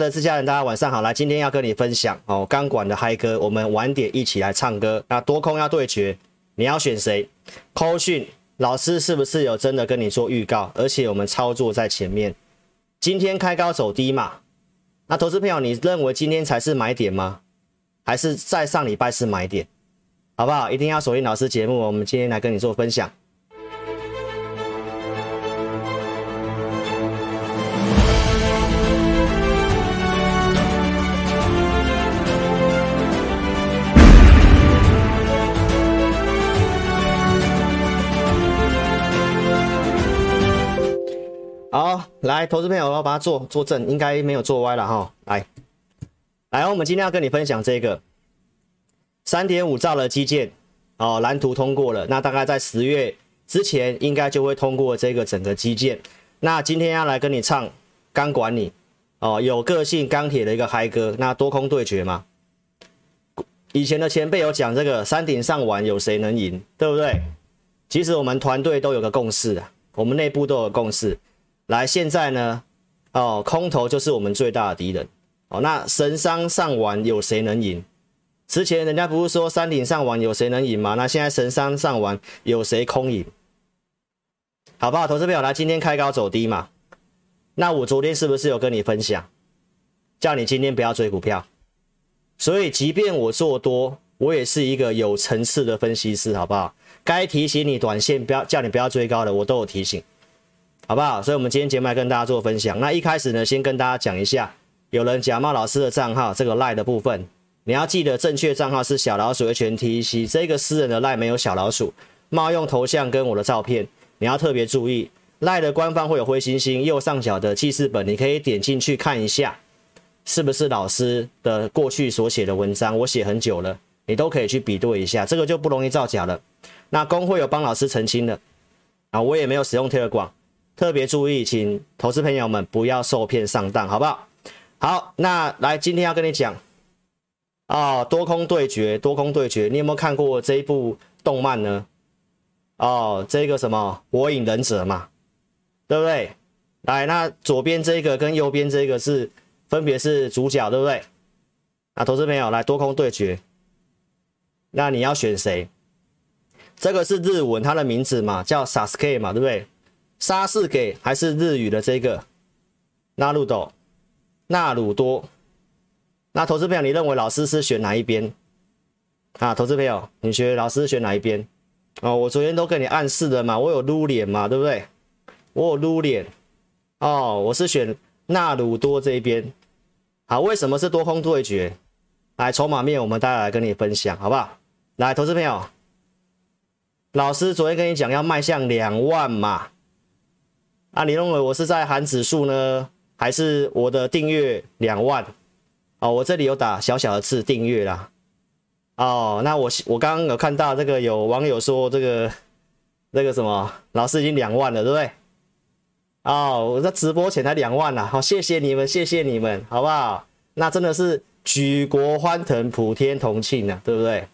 的自家人，大家晚上好。来，今天要跟你分享哦，钢管的嗨歌，我们晚点一起来唱歌。那多空要对决，你要选谁？扣讯老师是不是有真的跟你做预告？而且我们操作在前面，今天开高走低嘛。那投资朋友，你认为今天才是买点吗？还是在上礼拜是买点？好不好？一定要锁定老师节目，我们今天来跟你做分享。好，来，投资朋友，我要把它做做正，应该没有做歪了哈。来，来，我们今天要跟你分享这个三点五兆的基建哦，蓝图通过了，那大概在十月之前应该就会通过这个整个基建。那今天要来跟你唱钢管你哦，有个性钢铁的一个嗨歌，那多空对决嘛。以前的前辈有讲这个山顶上玩有谁能赢，对不对？其实我们团队都有个共识啊，我们内部都有共识。来，现在呢，哦，空头就是我们最大的敌人哦。那神商上玩有谁能赢？之前人家不是说山顶上玩有谁能赢吗？那现在神商上玩有谁空赢？好不好？投资朋友，来，今天开高走低嘛。那我昨天是不是有跟你分享，叫你今天不要追股票？所以，即便我做多，我也是一个有层次的分析师，好不好？该提醒你短线不要，叫你不要追高的，我都有提醒。好不好？所以，我们今天节目来跟大家做分享。那一开始呢，先跟大家讲一下，有人假冒老师的账号，这个赖的部分，你要记得正确账号是小老鼠 HNTC，这个私人的赖没有小老鼠，冒用头像跟我的照片，你要特别注意。赖的官方会有灰星星右上角的记事本，你可以点进去看一下，是不是老师的过去所写的文章？我写很久了，你都可以去比对一下，这个就不容易造假了。那工会有帮老师澄清的啊，我也没有使用 Telegram。特别注意，请投资朋友们不要受骗上当，好不好？好，那来今天要跟你讲哦，多空对决，多空对决，你有没有看过这一部动漫呢？哦，这个什么《火影忍者》嘛，对不对？来，那左边这个跟右边这个是分别是主角，对不对？啊投资朋友来多空对决，那你要选谁？这个是日文，它的名字嘛叫 Sasuke 嘛，对不对？沙士给还是日语的这个纳鲁斗纳鲁多？那投资朋友，你认为老师是选哪一边？啊，投资朋友，你觉得老师选哪一边？哦，我昨天都跟你暗示的嘛，我有撸脸嘛，对不对？我有撸脸哦，我是选纳鲁多这一边。好，为什么是多空对决？来，筹码面我们待会来跟你分享，好不好？来，投资朋友，老师昨天跟你讲要迈向两万嘛。啊，你认为我是在喊指数呢，还是我的订阅两万？哦，我这里有打小小的字订阅啦。哦，那我我刚刚有看到这个有网友说这个那个什么老师已经两万了，对不对？哦，我在直播前才两万了，好，谢谢你们，谢谢你们，好不好？那真的是举国欢腾，普天同庆啊，对不对？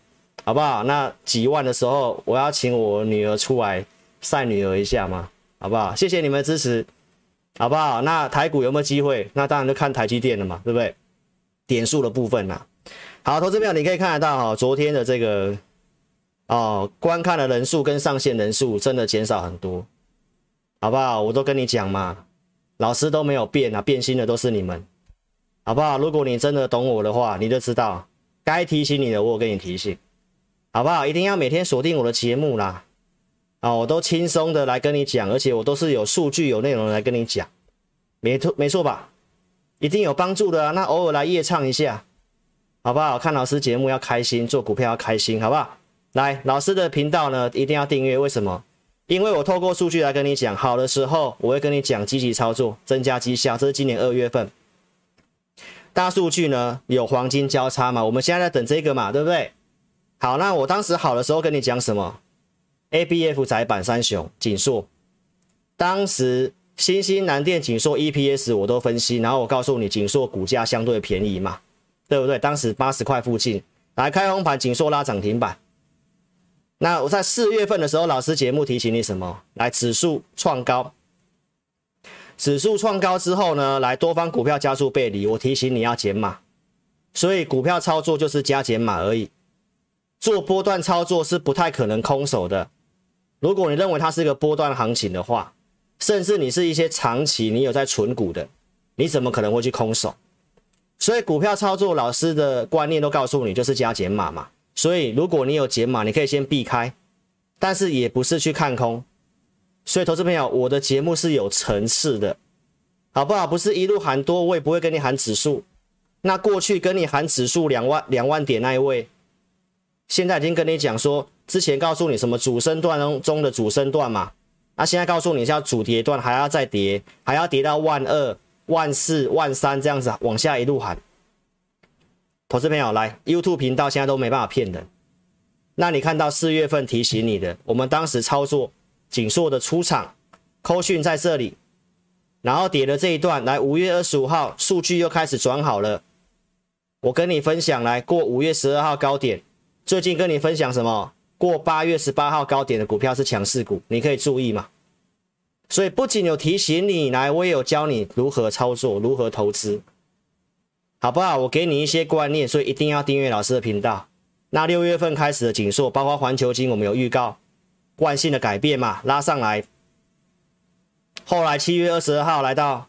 好不好？那几万的时候，我要请我女儿出来晒女儿一下嘛。好不好？谢谢你们的支持，好不好？那台股有没有机会？那当然就看台积电了嘛，对不对？点数的部分呐。好，投资票你可以看得到哈，昨天的这个哦，观看的人数跟上线人数真的减少很多，好不好？我都跟你讲嘛，老师都没有变啊，变心的都是你们，好不好？如果你真的懂我的话，你就知道该提醒你的，我有跟你提醒，好不好？一定要每天锁定我的节目啦。啊、我都轻松的来跟你讲，而且我都是有数据、有内容来跟你讲，没错，没错吧？一定有帮助的啊！那偶尔来夜唱一下，好不好？看老师节目要开心，做股票要开心，好不好？来，老师的频道呢，一定要订阅。为什么？因为我透过数据来跟你讲，好的时候我会跟你讲积极操作，增加绩效。这是今年二月份大数据呢，有黄金交叉嘛？我们现在在等这个嘛，对不对？好，那我当时好的时候跟你讲什么？A B F 载板三雄景硕，当时新兴南电景硕 E P S 我都分析，然后我告诉你景硕股价相对便宜嘛，对不对？当时八十块附近来开红盘，景硕拉涨停板。那我在四月份的时候，老师节目提醒你什么？来指数创高，指数创高之后呢，来多方股票加速背离，我提醒你要减码。所以股票操作就是加减码而已，做波段操作是不太可能空手的。如果你认为它是一个波段行情的话，甚至你是一些长期你有在存股的，你怎么可能会去空手？所以股票操作老师的观念都告诉你，就是加减码嘛。所以如果你有减码，你可以先避开，但是也不是去看空。所以投资朋友，我的节目是有层次的，好不好？不是一路喊多，我也不会跟你喊指数。那过去跟你喊指数两万两万点那一位，现在已经跟你讲说，之前告诉你什么主升段中的主升段嘛，那现在告诉你是要主跌段，还要再跌，还要跌到万二、万四、万三这样子往下一路喊。投资朋友来，YouTube 频道现在都没办法骗人。那你看到四月份提醒你的，我们当时操作景硕的出场，扣讯在这里，然后跌了这一段，来五月二十五号数据又开始转好了。我跟你分享，来过五月十二号高点，最近跟你分享什么？过八月十八号高点的股票是强势股，你可以注意嘛。所以不仅有提醒你，来我也有教你如何操作，如何投资，好不好？我给你一些观念，所以一定要订阅老师的频道。那六月份开始的景硕，包括环球金，我们有预告惯性的改变嘛，拉上来。后来七月二十二号来到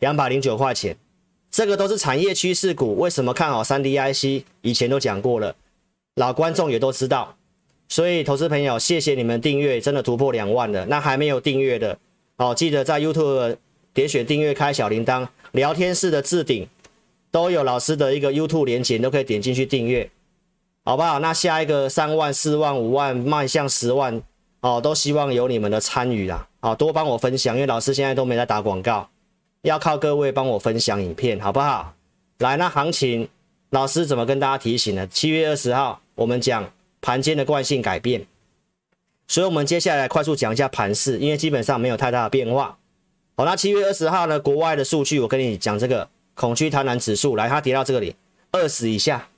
两百零九块钱。这个都是产业趋势股，为什么看好三 DIC？以前都讲过了，老观众也都知道。所以，投资朋友，谢谢你们订阅，真的突破两万了。那还没有订阅的哦，记得在 YouTube 点选订阅，开小铃铛，聊天室的置顶都有老师的一个 YouTube 连结，都可以点进去订阅，好不好？那下一个三万、四万、五万，迈向十万哦，都希望有你们的参与啦。好，多帮我分享，因为老师现在都没在打广告。要靠各位帮我分享影片，好不好？来，那行情老师怎么跟大家提醒呢？七月二十号我们讲盘间的惯性改变，所以我们接下来快速讲一下盘势，因为基本上没有太大的变化。好，那七月二十号呢，国外的数据我跟你讲这个恐惧贪婪指数，来，它跌到这里二十以下。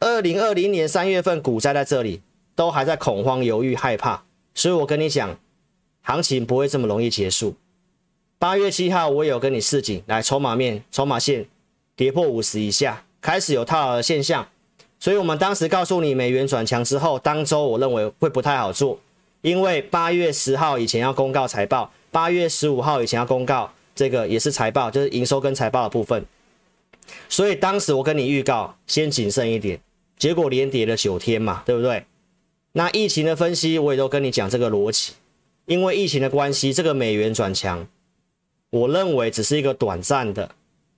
二零二零年三月份股灾在这里，都还在恐慌、犹豫、害怕，所以我跟你讲，行情不会这么容易结束。八月七号，我有跟你示警，来筹码面、筹码线跌破五十以下，开始有套牢的现象，所以我们当时告诉你，美元转强之后，当周我认为会不太好做，因为八月十号以前要公告财报，八月十五号以前要公告这个也是财报，就是营收跟财报的部分，所以当时我跟你预告，先谨慎一点，结果连跌了九天嘛，对不对？那疫情的分析我也都跟你讲这个逻辑，因为疫情的关系，这个美元转强。我认为只是一个短暂的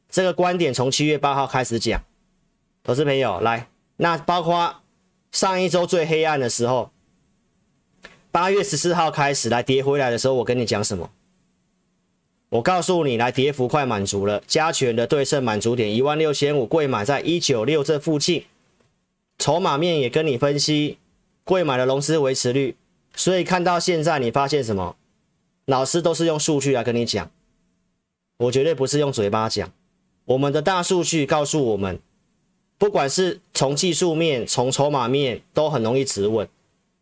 这个观点，从七月八号开始讲，投资朋友来，那包括上一周最黑暗的时候，八月十四号开始来跌回来的时候，我跟你讲什么？我告诉你，来跌幅快满足了，加权的对称满足点一万六千五，贵买在一九六这附近，筹码面也跟你分析，贵买的融资维持率，所以看到现在你发现什么？老师都是用数据来跟你讲。我绝对不是用嘴巴讲，我们的大数据告诉我们，不管是从技术面、从筹码面，都很容易止稳。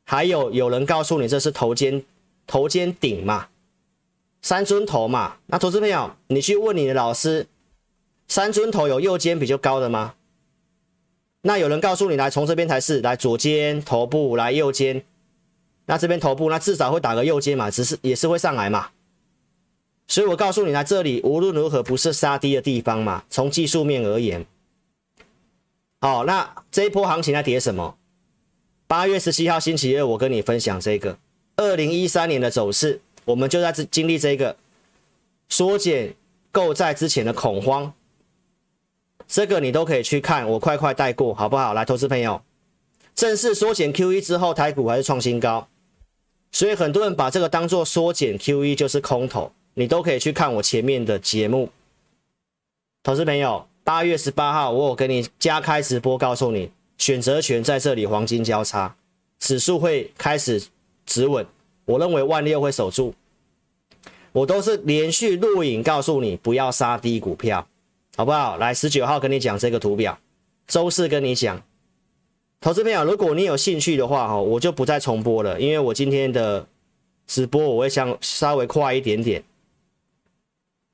还有有人告诉你这是头肩头肩顶嘛，三尊头嘛。那投资朋友，你去问你的老师，三尊头有右肩比较高的吗？那有人告诉你来从这边才是来左肩头部来右肩，那这边头部那至少会打个右肩嘛，只是也是会上来嘛。所以我告诉你，来这里无论如何不是杀低的地方嘛。从技术面而言，好，那这一波行情在跌什么？八月十七号星期二，我跟你分享这个二零一三年的走势，我们就在这经历这个缩减购债之前的恐慌，这个你都可以去看，我快快带过好不好？来，投资朋友，正式缩减 QE 之后，台股还是创新高，所以很多人把这个当做缩减 QE 就是空头。你都可以去看我前面的节目，投资朋友，八月十八号我有跟你加开直播，告诉你选择权在这里黄金交叉，指数会开始止稳，我认为万六会守住，我都是连续录影告诉你不要杀低股票，好不好？来十九号跟你讲这个图表，周四跟你讲，投资朋友，如果你有兴趣的话哈，我就不再重播了，因为我今天的直播我会想稍微快一点点。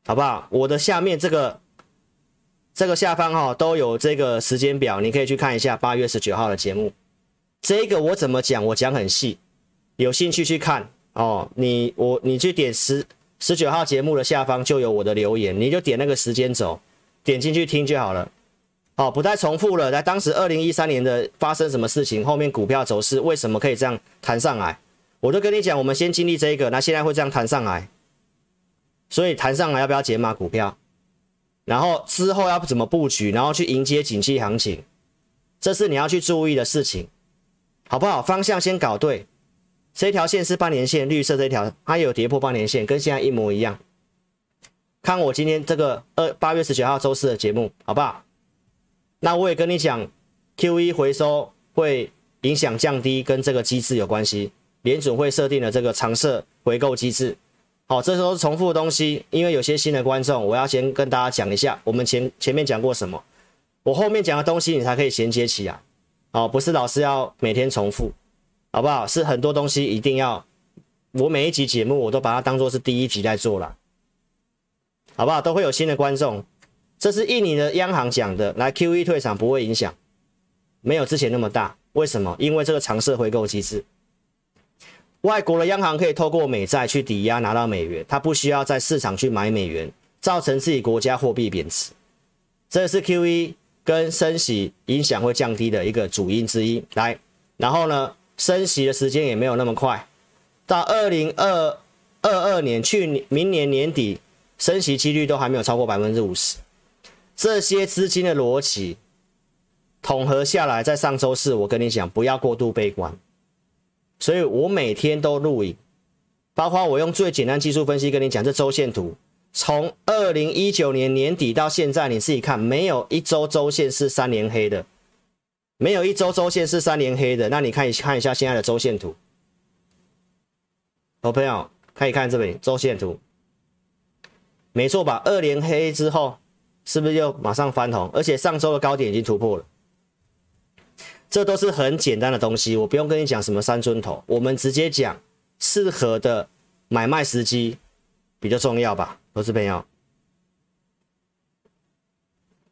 好不好？我的下面这个这个下方哈都有这个时间表，你可以去看一下八月十九号的节目。这个我怎么讲？我讲很细，有兴趣去看哦。你我你去点十十九号节目的下方就有我的留言，你就点那个时间轴，点进去听就好了。好，不再重复了。在当时二零一三年的发生什么事情？后面股票走势为什么可以这样弹上来？我就跟你讲，我们先经历这个，那现在会这样弹上来，所以弹上来要不要解码股票？然后之后要怎么布局？然后去迎接景气行情，这是你要去注意的事情，好不好？方向先搞对。这条线是半年线，绿色这条它有跌破半年线，跟现在一模一样。看我今天这个二八月十九号周四的节目，好不好？那我也跟你讲，QE 回收会影响降低，跟这个机制有关系。联准会设定了这个常设回购机制。好，这都是重复的东西，因为有些新的观众，我要先跟大家讲一下，我们前前面讲过什么，我后面讲的东西你才可以衔接起来。哦，不是老师要每天重复，好不好？是很多东西一定要，我每一集节目我都把它当做是第一集在做了，好不好？都会有新的观众。这是印尼的央行讲的，来 QE 退场不会影响，没有之前那么大。为什么？因为这个常设回购机制，外国的央行可以透过美债去抵押拿到美元，它不需要在市场去买美元，造成自己国家货币贬值。这是 QE 跟升息影响会降低的一个主因之一。来，然后呢，升息的时间也没有那么快，到二零二二二年去明年年底，升息几率都还没有超过百分之五十。这些资金的逻辑统合下来，在上周四我跟你讲，不要过度悲观。所以我每天都录影，包括我用最简单技术分析跟你讲，这周线图从二零一九年年底到现在，你自己看，没有一周周线是三连黑的，没有一周周线是三连黑的。那你看一看一下现在的周线图，好朋友可以看这边周线图，没错吧？二连黑之后。是不是就马上翻红？而且上周的高点已经突破了，这都是很简单的东西，我不用跟你讲什么三尊头，我们直接讲适合的买卖时机比较重要吧，投资朋友。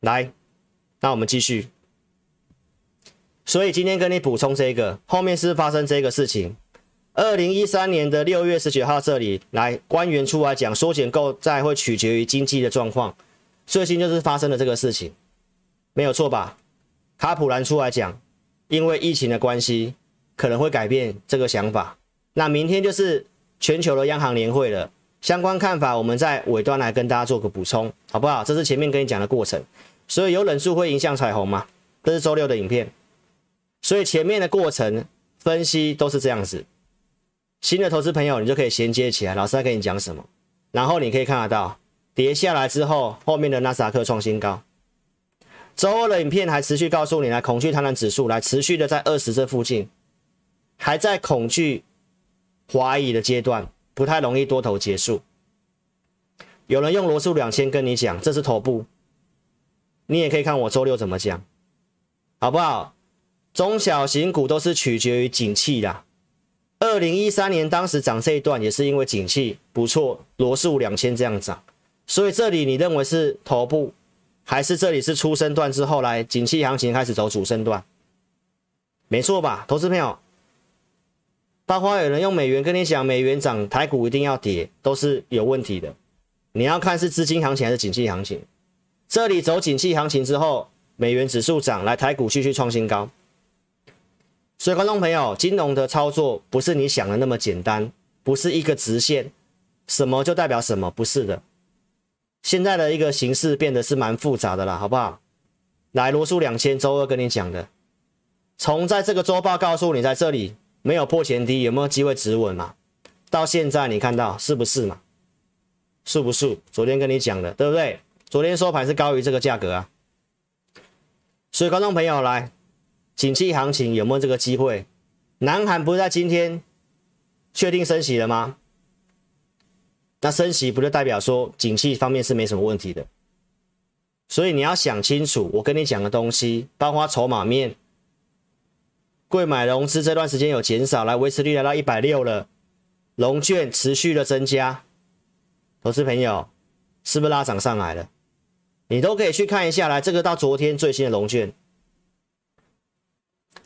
来，那我们继续。所以今天跟你补充这个，后面是发生这个事情。二零一三年的六月十九号这里来，官员出来讲，缩减购债会取决于经济的状况。最近就是发生了这个事情，没有错吧？卡普兰出来讲，因为疫情的关系，可能会改变这个想法。那明天就是全球的央行年会了，相关看法我们在尾端来跟大家做个补充，好不好？这是前面跟你讲的过程。所以有忍术会影响彩虹吗？这是周六的影片，所以前面的过程分析都是这样子。新的投资朋友，你就可以衔接起来，老师在跟你讲什么，然后你可以看得到。跌下来之后，后面的纳斯达克创新高。周二的影片还持续告诉你，来恐惧贪婪指数来持续的在二十这附近，还在恐惧怀疑的阶段，不太容易多头结束。有人用罗素两千跟你讲，这是头部，你也可以看我周六怎么讲，好不好？中小型股都是取决于景气的。二零一三年当时涨这一段也是因为景气不错，罗素两千这样涨。所以这里你认为是头部，还是这里是初升段之后来景气行情开始走主升段？没错吧，投资朋友？包括有人用美元跟你讲美元涨，台股一定要跌，都是有问题的。你要看是资金行情还是景气行情。这里走景气行情之后，美元指数涨，来台股继续创新高。所以观众朋友，金融的操作不是你想的那么简单，不是一个直线，什么就代表什么，不是的。现在的一个形势变得是蛮复杂的啦，好不好？来，罗素两千周二跟你讲的，从在这个周报告诉你，在这里没有破前低，有没有机会止稳嘛？到现在你看到是不是嘛？是不是？昨天跟你讲的，对不对？昨天收盘是高于这个价格啊。所以观众朋友来，景气行情有没有这个机会？南韩不是在今天确定升息了吗？那升息不就代表说景气方面是没什么问题的？所以你要想清楚，我跟你讲的东西，包括筹码面、贵买融资这段时间有减少，来维持率来到一百六了，融券持续的增加，投资朋友，是不是拉涨上来了？你都可以去看一下来，这个到昨天最新的融券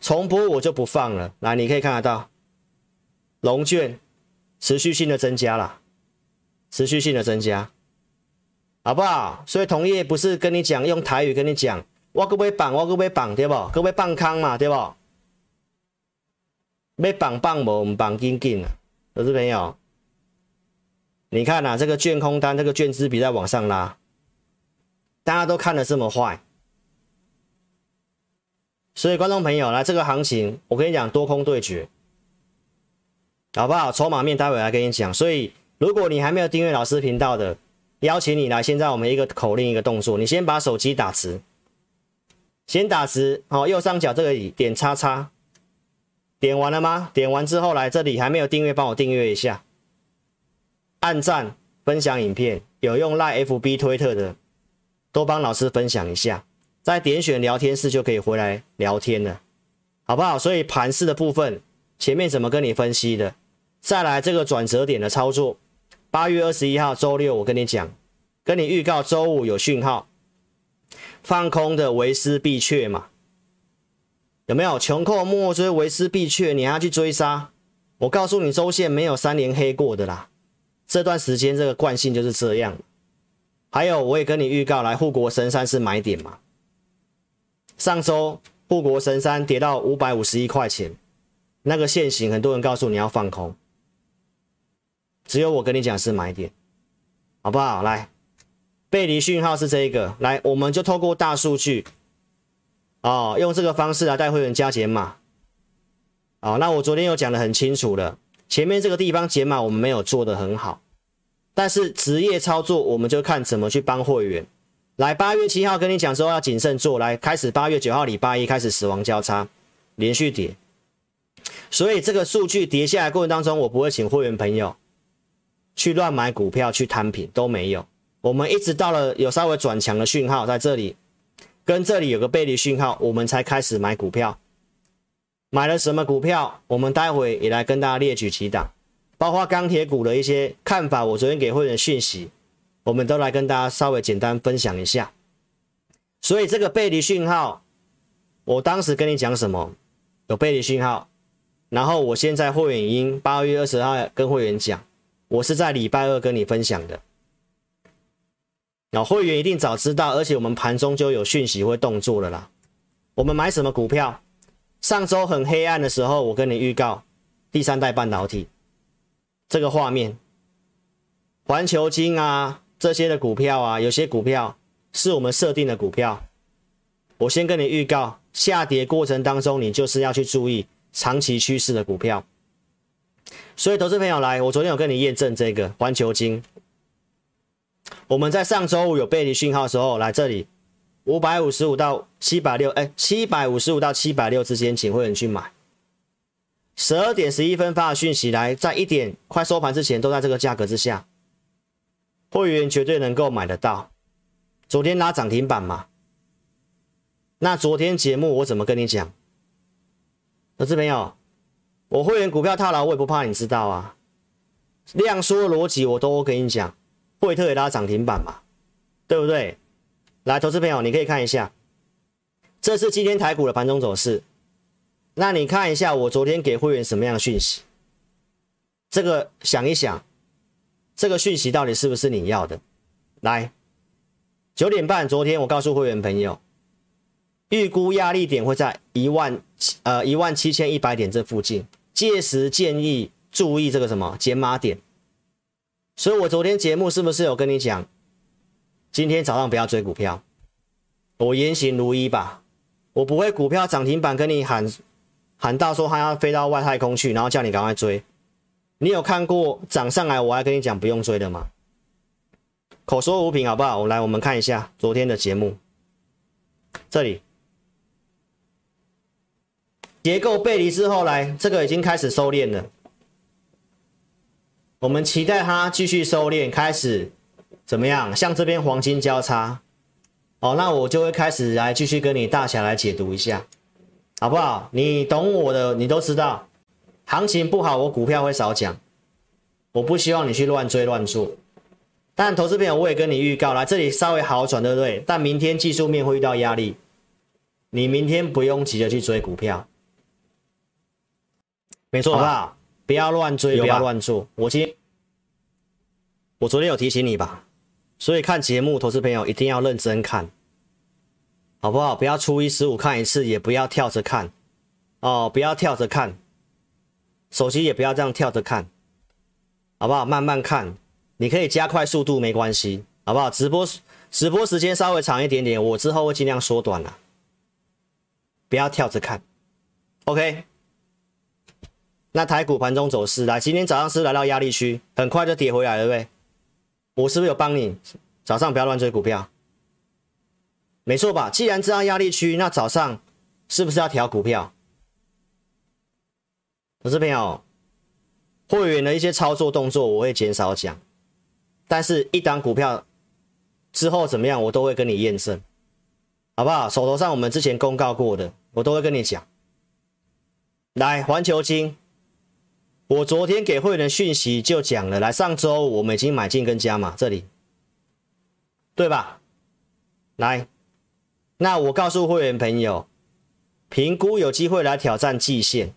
重播我就不放了。来，你可以看得到融券持续性的增加了，持续性的增加，好不好？所以同业不是跟你讲用台语跟你讲，我可不可以绑？我可不可以绑？对不？可不可以绑康嘛？对不？没绑绑我们绑紧紧了，投资朋友。你看呐，这个券空单，这个券资比在往上拉，大家都看得这么坏，所以观众朋友来这个行情，我跟你讲多空对决，好不好？筹码面待会来跟你讲。所以如果你还没有订阅老师频道的，邀请你来。现在我们一个口令一个动作，你先把手机打直，先打直，好，右上角这个点叉叉，点完了吗？点完之后来这里还没有订阅，帮我订阅一下。按赞、分享影片，有用赖 FB 推特的，都帮老师分享一下，再点选聊天室就可以回来聊天了，好不好？所以盘势的部分，前面怎么跟你分析的？再来这个转折点的操作，八月二十一号周六，我跟你讲，跟你预告周五有讯号，放空的为师必确嘛？有没有？穷寇莫追为师必确，你还要去追杀？我告诉你，周线没有三连黑过的啦。这段时间这个惯性就是这样，还有我也跟你预告来护国神山是买点嘛。上周护国神山跌到五百五十一块钱，那个线型很多人告诉你要放空，只有我跟你讲是买点，好不好？来，背离讯号是这一个，来我们就透过大数据，哦，用这个方式来带会员加减码。哦，那我昨天又讲的很清楚了。前面这个地方减码我们没有做的很好，但是职业操作我们就看怎么去帮会员。来，八月七号跟你讲说要谨慎做，来开始八月九号礼拜一开始死亡交叉连续跌，所以这个数据跌下来过程当中，我不会请会员朋友去乱买股票去摊平都没有。我们一直到了有稍微转强的讯号在这里，跟这里有个背离讯号，我们才开始买股票。买了什么股票？我们待会也来跟大家列举几档，包括钢铁股的一些看法。我昨天给会员讯息，我们都来跟大家稍微简单分享一下。所以这个背离讯号，我当时跟你讲什么？有背离讯号，然后我现在会员已经八月二十号跟会员讲，我是在礼拜二跟你分享的。那会员一定早知道，而且我们盘中就有讯息会动作了啦。我们买什么股票？上周很黑暗的时候，我跟你预告第三代半导体这个画面，环球金啊这些的股票啊，有些股票是我们设定的股票。我先跟你预告，下跌过程当中，你就是要去注意长期趋势的股票。所以，投资朋友来，我昨天有跟你验证这个环球金，我们在上周五有背离讯号的时候，来这里。五百五十五到七百六，哎，七百五十五到七百六之间，请会员去买。十二点十一分发的讯息来，在一点快收盘之前都在这个价格之下，会员绝对能够买得到。昨天拉涨停板嘛，那昨天节目我怎么跟你讲？投资朋友，我会员股票套牢，我也不怕你知道啊。量缩逻辑我都跟你讲，惠特也拉涨停板嘛，对不对？来，投资朋友，你可以看一下，这是今天台股的盘中走势。那你看一下，我昨天给会员什么样的讯息？这个想一想，这个讯息到底是不是你要的？来，九点半，昨天我告诉会员朋友，预估压力点会在一万呃一万七千一百点这附近，届时建议注意这个什么减码点。所以我昨天节目是不是有跟你讲？今天早上不要追股票，我言行如一吧，我不会股票涨停板跟你喊喊到说它要飞到外太空去，然后叫你赶快追。你有看过涨上来我还跟你讲不用追的吗？口说无凭好不好？来我们看一下昨天的节目，这里结构背离之后来，这个已经开始收敛了，我们期待它继续收敛，开始。怎么样？像这边黄金交叉，哦，那我就会开始来继续跟你大侠来解读一下，好不好？你懂我的，你都知道，行情不好，我股票会少讲，我不希望你去乱追乱做。但投资朋友，我也跟你预告了，这里稍微好转，对不对？但明天技术面会遇到压力，你明天不用急着去追股票，没错，好不好？不要乱追，不要乱做。我今天，我昨天有提醒你吧？所以看节目，投资朋友一定要认真看，好不好？不要初一十五看一次，也不要跳着看，哦，不要跳着看，手机也不要这样跳着看，好不好？慢慢看。你可以加快速度，没关系，好不好？直播直播时间稍微长一点点，我之后会尽量缩短了。不要跳着看，OK？那台股盘中走势来，今天早上是来到压力区，很快就跌回来了，对不对？我是不是有帮你？早上不要乱追股票，没错吧？既然知道压力区，那早上是不是要调股票？我这边有会员的一些操作动作，我会减少讲。但是，一档股票之后怎么样，我都会跟你验证，好不好？手头上我们之前公告过的，我都会跟你讲。来，环球金，我昨天给会员的讯息就讲了。来，上周我们已经买进跟加码，这里，对吧？来，那我告诉会员朋友，评估有机会来挑战季线，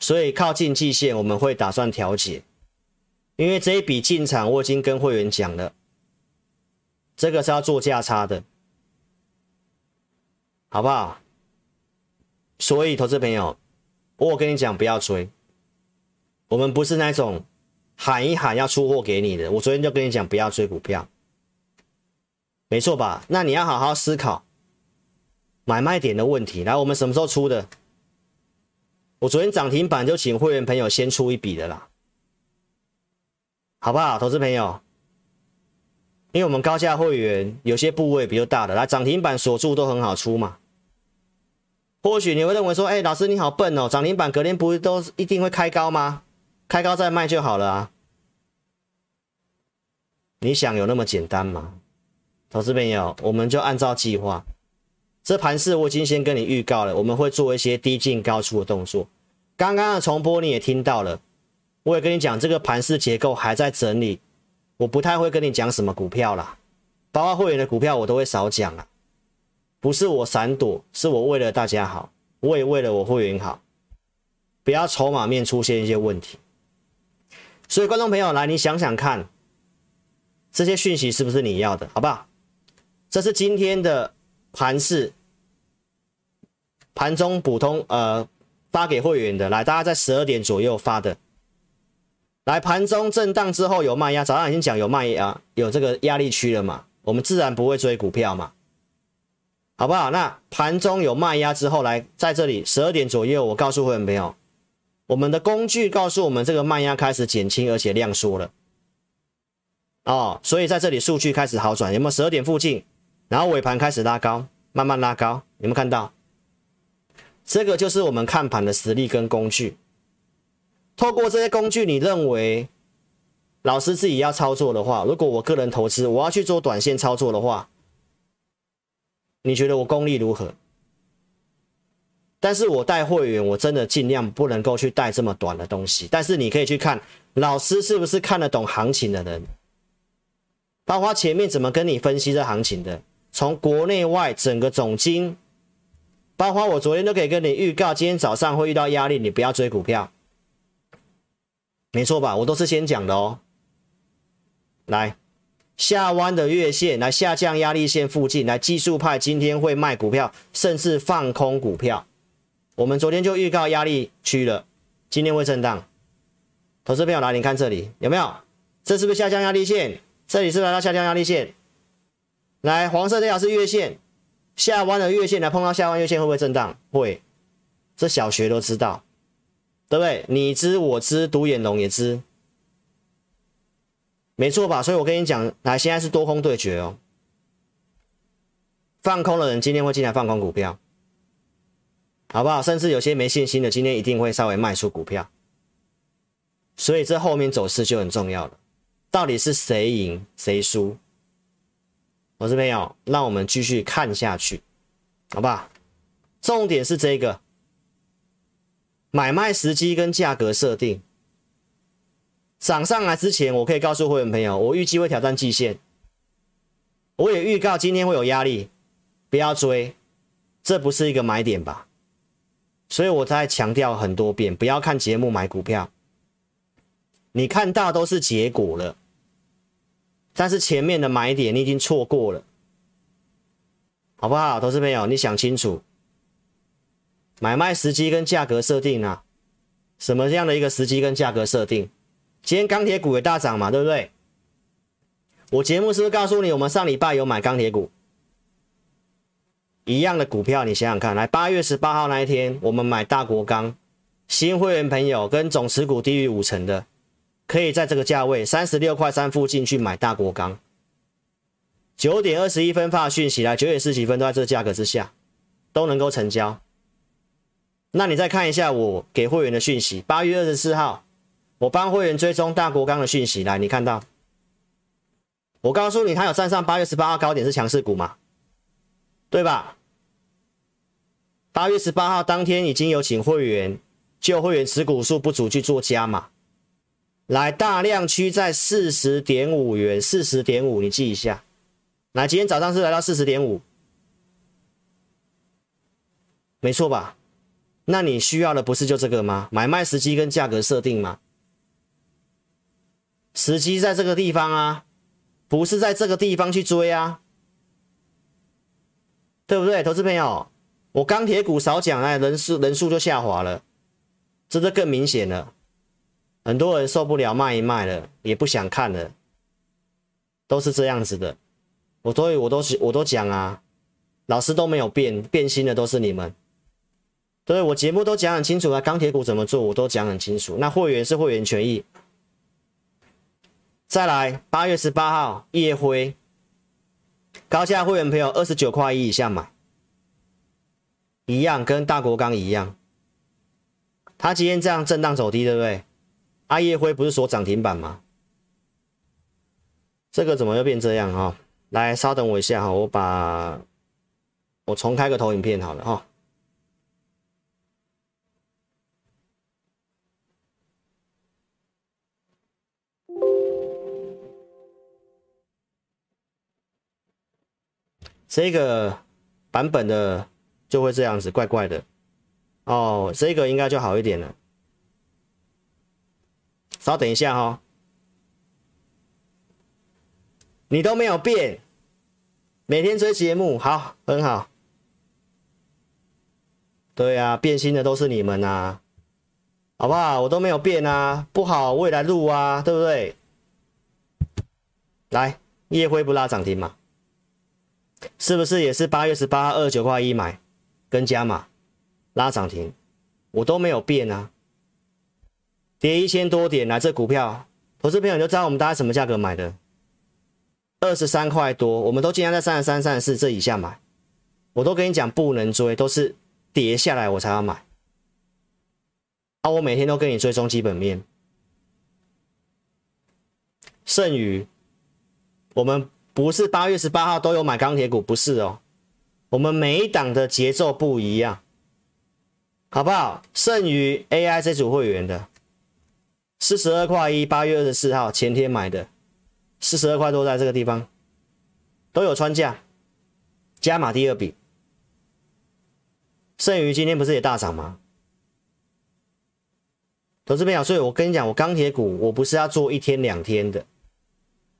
所以靠近季线我们会打算调节。因为这一笔进场，我已经跟会员讲了，这个是要做价差的，好不好？所以，投资朋友，我跟你讲，不要追，我们不是那种喊一喊要出货给你的。我昨天就跟你讲，不要追股票，没错吧？那你要好好思考买卖点的问题。来，我们什么时候出的？我昨天涨停板就请会员朋友先出一笔的啦。好不好，投资朋友？因为我们高价会员有些部位比较大的，来涨停板锁住都很好出嘛。或许你会认为说，哎，老师你好笨哦，涨停板隔天不是都一定会开高吗？开高再卖就好了啊。你想有那么简单吗？投资朋友，我们就按照计划，这盘势我已经先跟你预告了，我们会做一些低进高出的动作。刚刚的重播你也听到了。我也跟你讲，这个盘势结构还在整理，我不太会跟你讲什么股票啦，包括会员的股票我都会少讲啦。不是我闪躲，是我为了大家好，我也为了我会员好，不要筹码面出现一些问题。所以观众朋友来，你想想看，这些讯息是不是你要的，好不好？这是今天的盘势，盘中普通呃发给会员的，来，大家在十二点左右发的。来，盘中震荡之后有卖压，早上已经讲有卖压，有这个压力区了嘛，我们自然不会追股票嘛，好不好？那盘中有卖压之后，来在这里十二点左右，我告诉会员朋友，我们的工具告诉我们这个卖压开始减轻，而且量缩了，哦，所以在这里数据开始好转，有没有十二点附近？然后尾盘开始拉高，慢慢拉高，有没有看到？这个就是我们看盘的实力跟工具。透过这些工具，你认为老师自己要操作的话，如果我个人投资，我要去做短线操作的话，你觉得我功力如何？但是我带会员，我真的尽量不能够去带这么短的东西。但是你可以去看老师是不是看得懂行情的人，包括前面怎么跟你分析这行情的，从国内外整个总经，包括我昨天都可以跟你预告，今天早上会遇到压力，你不要追股票。没错吧？我都是先讲的哦。来，下弯的月线，来下降压力线附近，来技术派今天会卖股票，甚至放空股票。我们昨天就预告压力区了，今天会震荡。投资朋友来，你看这里有没有？这是不是下降压力线？这里是来到下降压力线？来，黄色这条是月线，下弯的月线来碰到下弯月线会不会震荡？会，这小学都知道。对不对？你知我知，独眼龙也知，没错吧？所以我跟你讲，来，现在是多空对决哦。放空的人今天会进来放空股票，好不好？甚至有些没信心的，今天一定会稍微卖出股票。所以这后面走势就很重要了，到底是谁赢谁输？我这边有，让我们继续看下去，好不好？重点是这个。买卖时机跟价格设定，涨上来之前，我可以告诉会员朋友，我预计会挑战季线。我也预告今天会有压力，不要追，这不是一个买点吧？所以我在强调很多遍，不要看节目买股票，你看到都是结果了，但是前面的买点你已经错过了，好不好？投资朋友，你想清楚，买卖时机跟价格设定啊，什么样的一个时机跟价格设定？今天钢铁股也大涨嘛，对不对？我节目是不是告诉你，我们上礼拜有买钢铁股，一样的股票，你想想看，来八月十八号那一天，我们买大国钢，新会员朋友跟总持股低于五成的，可以在这个价位三十六块三附近去买大国钢。九点二十一分发讯息来，九点四十几分都在这个价格之下，都能够成交。那你再看一下我给会员的讯息，八月二十四号，我帮会员追踪大国钢的讯息来，你看到？我告诉你，它有站上八月十八号高点是强势股嘛？对吧？八月十八号当天已经有请会员就会员持股数不足去做加码，来大量区在四十点五元，四十点五你记一下。来，今天早上是来到四十点五，没错吧？那你需要的不是就这个吗？买卖时机跟价格设定吗？时机在这个地方啊。不是在这个地方去追啊，对不对，投资朋友？我钢铁股少讲，哎，人数人数就下滑了，这就更明显了。很多人受不了，卖一卖了，也不想看了，都是这样子的。我所以我都我都讲啊，老师都没有变，变心的都是你们。对，我节目都讲很清楚啊，钢铁股怎么做，我都讲很清楚。那会员是会员权益。再来，八月十八号，夜辉高价会员朋友二十九块一以下买，一样跟大国钢一样，它今天这样震荡走低，对不对？阿叶辉不是说涨停板吗？这个怎么又变这样啊？来，稍等我一下哈，我把我重开个投影片好了哈。这个版本的就会这样子，怪怪的哦。这个应该就好一点了。稍等一下哈、哦，你都没有变，每天追节目，好，很好。对啊，变心的都是你们啊，好不好？我都没有变啊，不好，未来路啊，对不对？来，烨辉不拉涨停嘛？是不是也是八月十八号二九块一买，跟加码拉涨停，我都没有变啊。跌一千多点来，这股票投资朋友你就知道我们大概什么价格买的，二十三块多，我们都尽量在三十三、三十四这以下买。我都跟你讲不能追，都是跌下来我才要买。啊，我每天都跟你追踪基本面，剩余我们。不是八月十八号都有买钢铁股，不是哦。我们每一档的节奏不一样，好不好？剩余 AI 这组会员的四十二块一，八月二十四号前天买的四十二块多，在这个地方都有穿价，加码第二笔。剩余今天不是也大涨吗？投资朋友，所以我跟你讲，我钢铁股我不是要做一天两天的。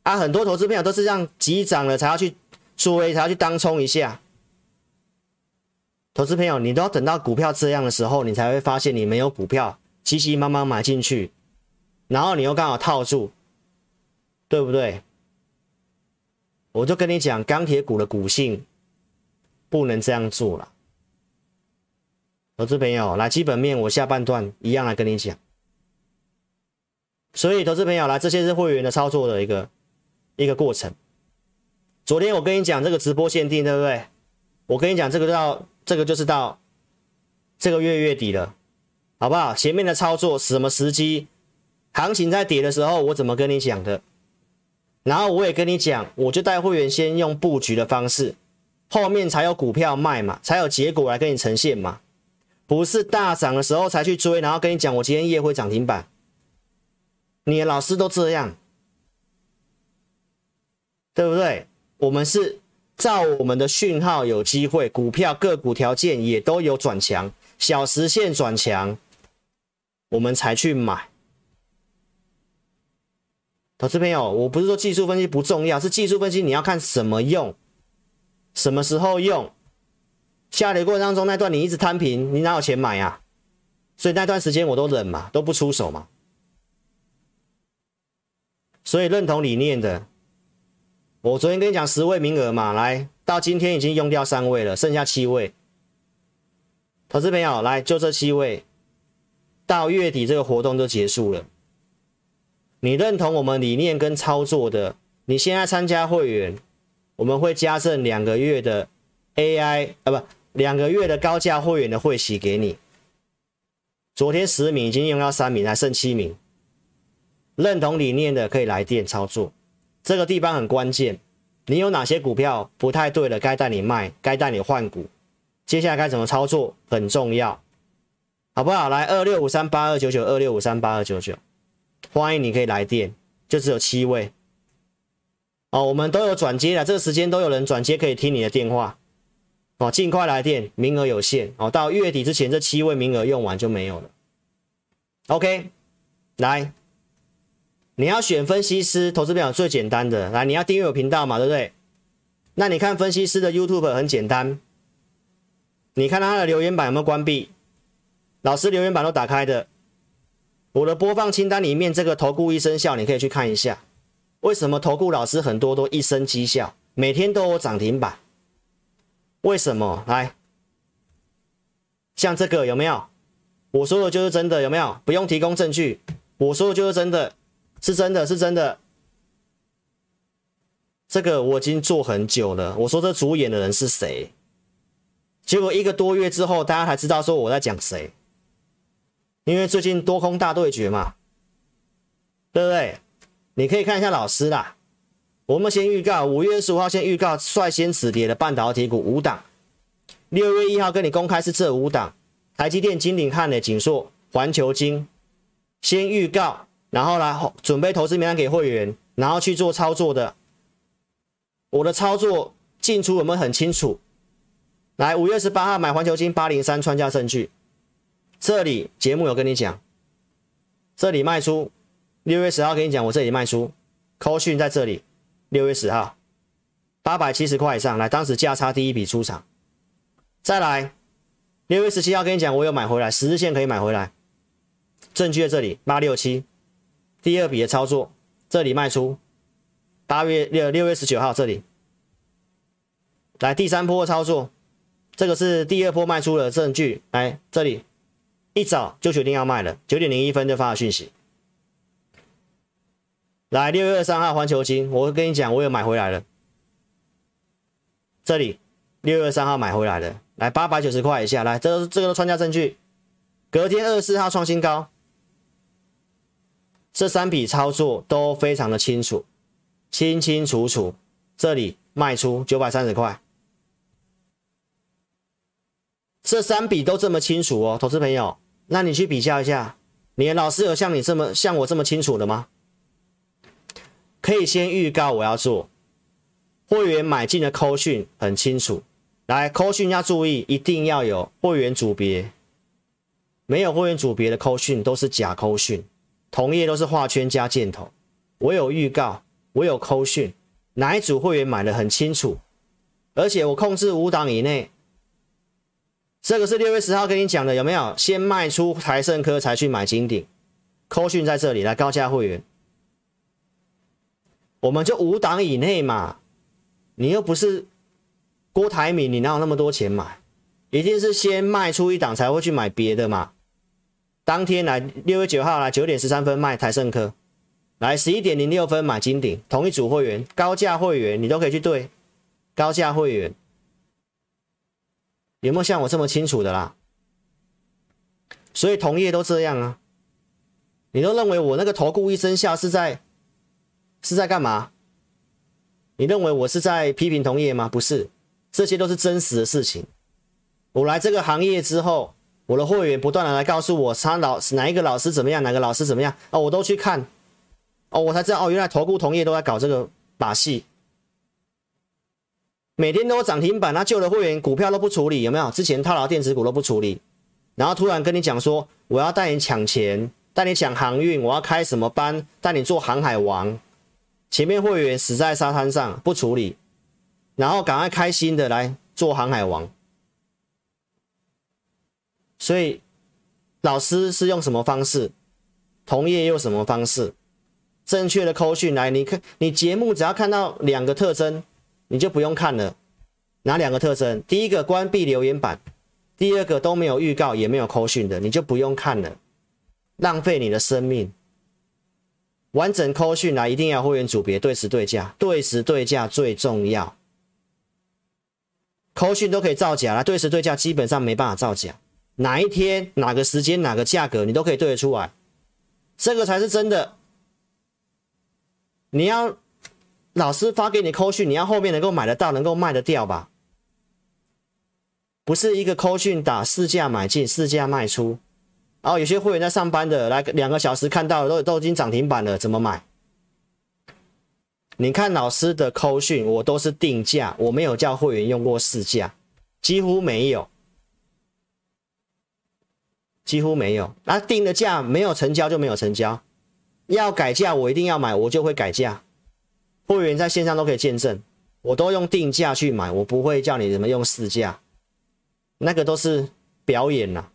啊，很多投资朋友都是这样急涨了才要去追，才要去当冲一下。投资朋友，你都要等到股票这样的时候，你才会发现你没有股票，急急忙忙买进去，然后你又刚好套住，对不对？我就跟你讲，钢铁股的股性不能这样做了。投资朋友，来基本面，我下半段一样来跟你讲。所以，投资朋友来，这些是会员的操作的一个。一个过程。昨天我跟你讲这个直播限定，对不对？我跟你讲这个叫这个就是到这个月月底了，好不好？前面的操作什么时机，行情在跌的时候，我怎么跟你讲的？然后我也跟你讲，我就带会员先用布局的方式，后面才有股票卖嘛，才有结果来跟你呈现嘛，不是大涨的时候才去追，然后跟你讲我今天夜会涨停板。你的老师都这样，对不对？我们是照我们的讯号有机会，股票个股条件也都有转强，小时线转强，我们才去买。投资朋友，我不是说技术分析不重要，是技术分析你要看什么用，什么时候用。下跌过程当中那段你一直摊平，你哪有钱买啊？所以那段时间我都忍嘛，都不出手嘛。所以认同理念的，我昨天跟你讲十位名额嘛，来到今天已经用掉三位了，剩下七位。投资朋友，来就这七位，到月底这个活动就结束了。你认同我们理念跟操作的，你现在参加会员，我们会加赠两个月的 AI 啊，不，两个月的高价会员的会席给你。昨天十名已经用到三名，还剩七名。认同理念的可以来电操作，这个地方很关键。你有哪些股票不太对了，该带你卖，该带你换股，接下来该怎么操作很重要，好不好？来二六五三八二九九二六五三八二九九。欢迎你可以来电，就只有七位哦。我们都有转接的，这个时间都有人转接可以听你的电话哦。尽快来电，名额有限哦。到月底之前，这七位名额用完就没有了。OK，来，你要选分析师，投资朋友最简单的，来，你要订阅我频道嘛，对不对？那你看分析师的 YouTube 很简单，你看他的留言板有没有关闭？老师留言板都打开的。我的播放清单里面，这个投顾一生效，你可以去看一下。为什么投顾老师很多都一生绩效，每天都有涨停板？为什么？来，像这个有没有？我说的就是真的，有没有？不用提供证据，我说的就是真的，是真的，是真的。这个我已经做很久了。我说这主演的人是谁？结果一个多月之后，大家才知道说我在讲谁。因为最近多空大对决嘛，对不对？你可以看一下老师啦。我们先预告，五月二十五号先预告率先止跌的半导体股五档。六月一号跟你公开是这五档：台积电、金鼎、汉磊、景硕、环球晶。先预告，然后来准备投资名单给会员，然后去做操作的。我的操作进出有没有很清楚？来，五月十八号买环球金八零三穿价证据。这里节目有跟你讲，这里卖出，六月十号跟你讲，我这里卖出，扣讯在这里，六月十号，八百七十块以上，来，当时价差第一笔出场，再来，六月十七号跟你讲，我有买回来，十日线可以买回来，证据在这里，八六七，第二笔的操作，这里卖出，八月六六月十九号这里，来第三波操作，这个是第二波卖出的证据，来这里。一早就决定要卖了，九点零一分就发了讯息。来，六月二三号环球金，我跟你讲，我有买回来了。这里六月二三号买回来的，来八百九十块以下，来，这个这个都穿价证据。隔天二十四号创新高，这三笔操作都非常的清楚，清清楚楚。这里卖出九百三十块。这三笔都这么清楚哦，投资朋友。那你去比较一下，你的老师有像你这么像我这么清楚的吗？可以先预告我要做会员买进的扣讯很清楚，来扣讯要注意，一定要有会员组别，没有会员组别的扣讯都是假扣讯，同页都是画圈加箭头。我有预告，我有扣讯，哪一组会员买的很清楚，而且我控制五档以内。这个是六月十号跟你讲的，有没有？先卖出台盛科才去买金鼎，扣讯在这里来高价会员，我们就五档以内嘛。你又不是郭台铭，你哪有那么多钱买？一定是先卖出一档才会去买别的嘛。当天来六月九号来九点十三分卖台盛科，来十一点零六分买金鼎，同一组会员高价会员你都可以去对高价会员。有没有像我这么清楚的啦？所以同业都这样啊，你都认为我那个投顾一生效是在是在干嘛？你认为我是在批评同业吗？不是，这些都是真实的事情。我来这个行业之后，我的会员不断的来告诉我，他老哪一个老师怎么样，哪个老师怎么样啊，我都去看，哦，我才知道哦，原来投顾同业都在搞这个把戏，每天都涨停板，那旧的会员股票都不处理，有没有？之前套牢电子股都不处理，然后突然跟你讲说，我要带你抢钱，带你抢航运，我要开什么班，带你做航海王，前面会员死在沙滩上不处理，然后赶快开心的来做航海王，所以老师是用什么方式？同业用什么方式？正确的扣讯来，你看你节目只要看到两个特征，你就不用看了。哪两个特征？第一个关闭留言板，第二个都没有预告也没有扣讯的，你就不用看了，浪费你的生命。完整扣讯来，一定要会员组别对时对价，对时对价最重要。扣讯都可以造假了，对时对价基本上没办法造假。哪一天、哪个时间、哪个价格，你都可以对得出来。这个才是真的。你要老师发给你扣讯，你要后面能够买得到，能够卖得掉吧？不是一个扣讯打市价买进，市价卖出。然后有些会员在上班的，来两个小时看到都都已经涨停板了，怎么买？你看老师的扣讯，我都是定价，我没有叫会员用过市价，几乎没有。几乎没有，那定的价没有成交就没有成交，要改价我一定要买，我就会改价。会员在线上都可以见证，我都用定价去买，我不会叫你怎么用市价，那个都是表演呐。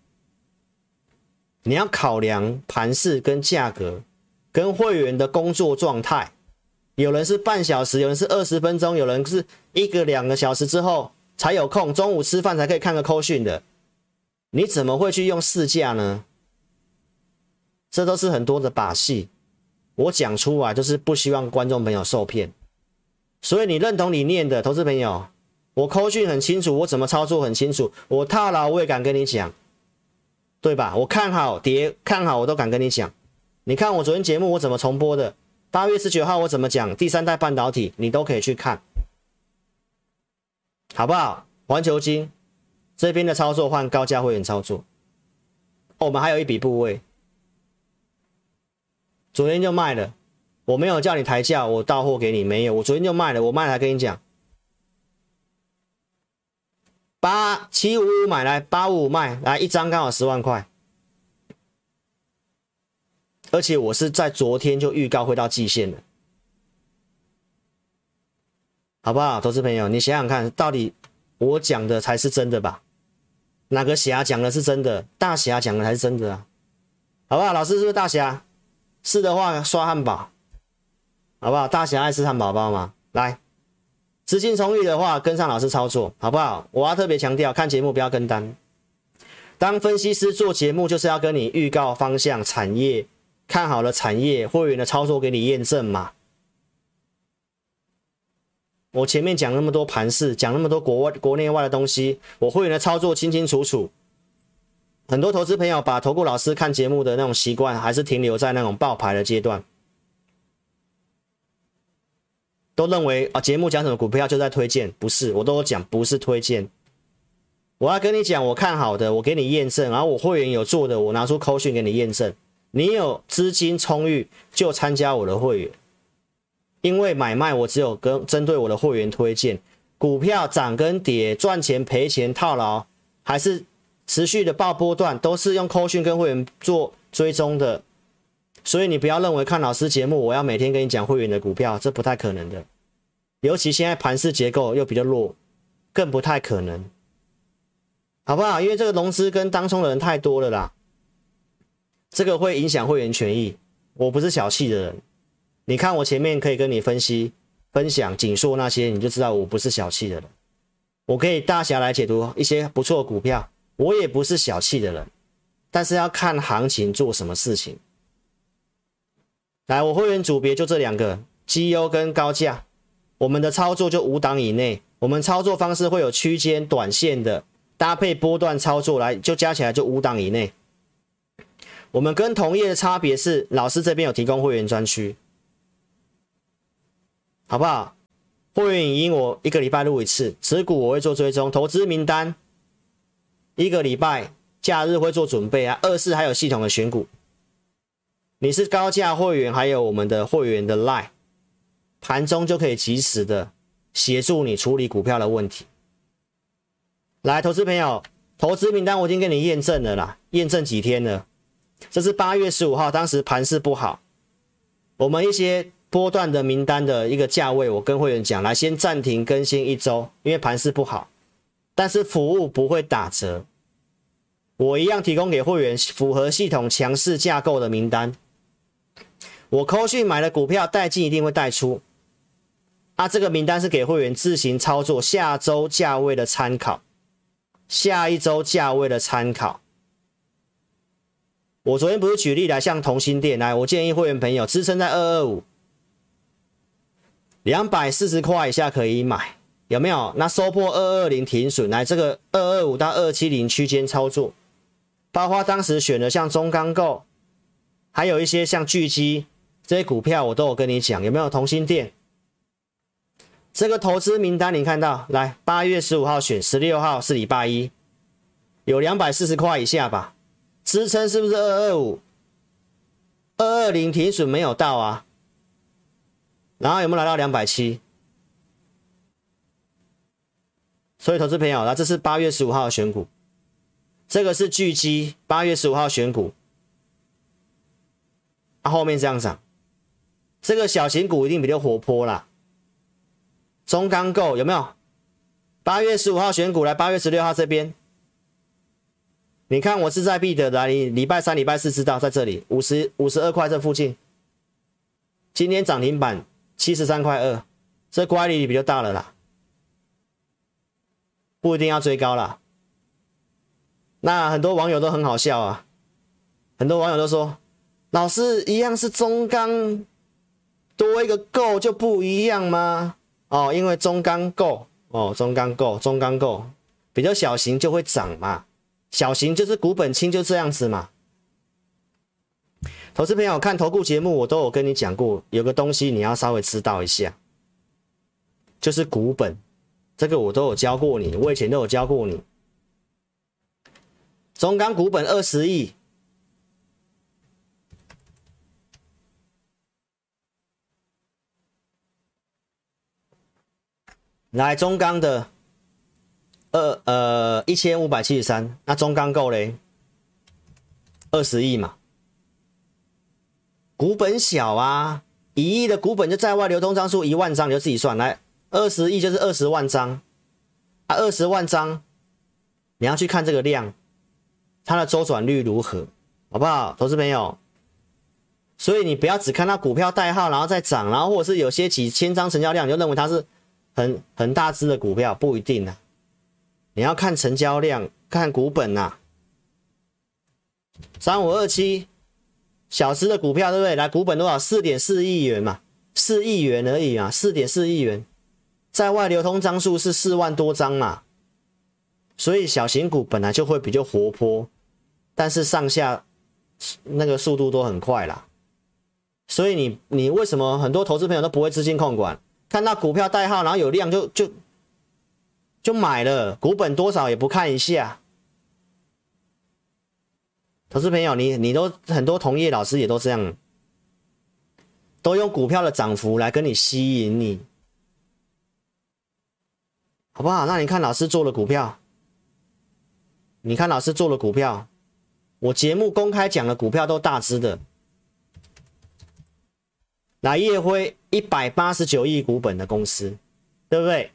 你要考量盘势跟价格，跟会员的工作状态，有人是半小时，有人是二十分钟，有人是一个两个小时之后才有空，中午吃饭才可以看个扣讯的。你怎么会去用市价呢？这都是很多的把戏，我讲出来就是不希望观众朋友受骗。所以你认同理念的投资朋友，我扣讯很清楚，我怎么操作很清楚，我套牢我也敢跟你讲，对吧？我看好跌，看好我都敢跟你讲。你看我昨天节目我怎么重播的？八月十九号我怎么讲？第三代半导体你都可以去看，好不好？环球金。这边的操作换高价会员操作，我们还有一笔部位，昨天就卖了，我没有叫你抬价，我到货给你没有，我昨天就卖了，我卖了跟你讲，八七五五买来八五五卖来一张刚好十万块，而且我是在昨天就预告会到季线了，好不好，投资朋友，你想想看，到底我讲的才是真的吧？哪个侠讲的是真的？大侠讲的才是真的啊，好不好？老师是不是大侠？是的话刷汉堡，好不好？大侠爱吃汉堡包吗？来，资金充裕的话跟上老师操作，好不好？我要特别强调，看节目不要跟单。当分析师做节目就是要跟你预告方向、产业，看好了产业，会员的操作给你验证嘛。我前面讲那么多盘势，讲那么多国外、国内外的东西，我会员的操作清清楚楚。很多投资朋友把投顾老师看节目的那种习惯，还是停留在那种报牌的阶段，都认为啊节目讲什么股票就在推荐，不是，我都讲不是推荐。我要跟你讲，我看好的，我给你验证，然后我会员有做的，我拿出扣讯给你验证。你有资金充裕就参加我的会员。因为买卖我只有跟针对我的会员推荐，股票涨跟跌，赚钱赔钱套牢，还是持续的爆波段，都是用扣讯跟会员做追踪的。所以你不要认为看老师节目，我要每天跟你讲会员的股票，这不太可能的。尤其现在盘势结构又比较弱，更不太可能，好不好？因为这个融资跟当冲的人太多了啦，这个会影响会员权益。我不是小气的人。你看我前面可以跟你分析、分享、紧缩那些，你就知道我不是小气的人。我可以大侠来解读一些不错的股票，我也不是小气的人。但是要看行情做什么事情。来，我会员组别就这两个，绩优跟高价。我们的操作就五档以内，我们操作方式会有区间、短线的搭配波段操作，来就加起来就五档以内。我们跟同业的差别是，老师这边有提供会员专区。好不好？会员语音我一个礼拜录一次，持股我会做追踪，投资名单一个礼拜假日会做准备啊。二是还有系统的选股，你是高价会员，还有我们的会员的 Line，盘中就可以及时的协助你处理股票的问题。来，投资朋友，投资名单我已经给你验证了啦，验证几天了？这是八月十五号，当时盘势不好，我们一些波段的名单的一个价位，我跟会员讲，来先暂停更新一周，因为盘势不好，但是服务不会打折。我一样提供给会员符合系统强势架构的名单。我扣讯买的股票带进一定会带出。啊，这个名单是给会员自行操作下周价位的参考，下一周价位的参考。我昨天不是举例来，像同心店来，我建议会员朋友支撑在二二五，两百四十块以下可以买，有没有？那收破二二零停损，来这个二二五到二七零区间操作。包括当时选的像中钢构，还有一些像巨基这些股票，我都有跟你讲，有没有同心店？这个投资名单你看到，来八月十五号选，十六号是礼拜一，有两百四十块以下吧？支撑是不是二二五？二二零停损没有到啊？然后有没有来到两百七？所以投资朋友，那这是八月十五号的选股。这个是巨基，八月十五号选股，啊，后面这样涨，这个小型股一定比较活泼啦。中钢构有没有？八月十五号选股来，八月十六号这边，你看我是在必得的，你礼拜三、礼拜四知道在这里五十五十二块这附近，今天涨停板七十三块二，这乖离比较大了啦，不一定要追高啦。那很多网友都很好笑啊，很多网友都说，老师一样是中钢，多一个够就不一样吗？哦，因为中钢够哦，中钢够，中钢够比较小型就会涨嘛，小型就是股本轻就这样子嘛。投资朋友看投顾节目，我都有跟你讲过，有个东西你要稍微知道一下，就是股本，这个我都有教过你，我以前都有教过你。中钢股本二十亿，来中钢的二呃一千五百七十三，那中钢够嘞？二十亿嘛，股本小啊，一亿的股本就在外流通张数一万张，你就自己算来，二十亿就是二十万张啊，二十万张，你要去看这个量。它的周转率如何，好不好，投资朋友？所以你不要只看它股票代号，然后再涨，然后或者是有些几千张成交量，你就认为它是很很大只的股票，不一定啊。你要看成交量，看股本呐、啊。三五二七小只的股票，对不对？来，股本多少？四点四亿元嘛，四亿元而已啊，四点四亿元，在外流通张数是四万多张嘛。所以小型股本来就会比较活泼，但是上下那个速度都很快啦。所以你你为什么很多投资朋友都不会资金控管？看到股票代号，然后有量就就就买了，股本多少也不看一下。投资朋友，你你都很多同业老师也都这样，都用股票的涨幅来跟你吸引你，好不好？那你看老师做的股票。你看老师做的股票，我节目公开讲的股票都大只的。来烨辉一百八十九亿股本的公司，对不对？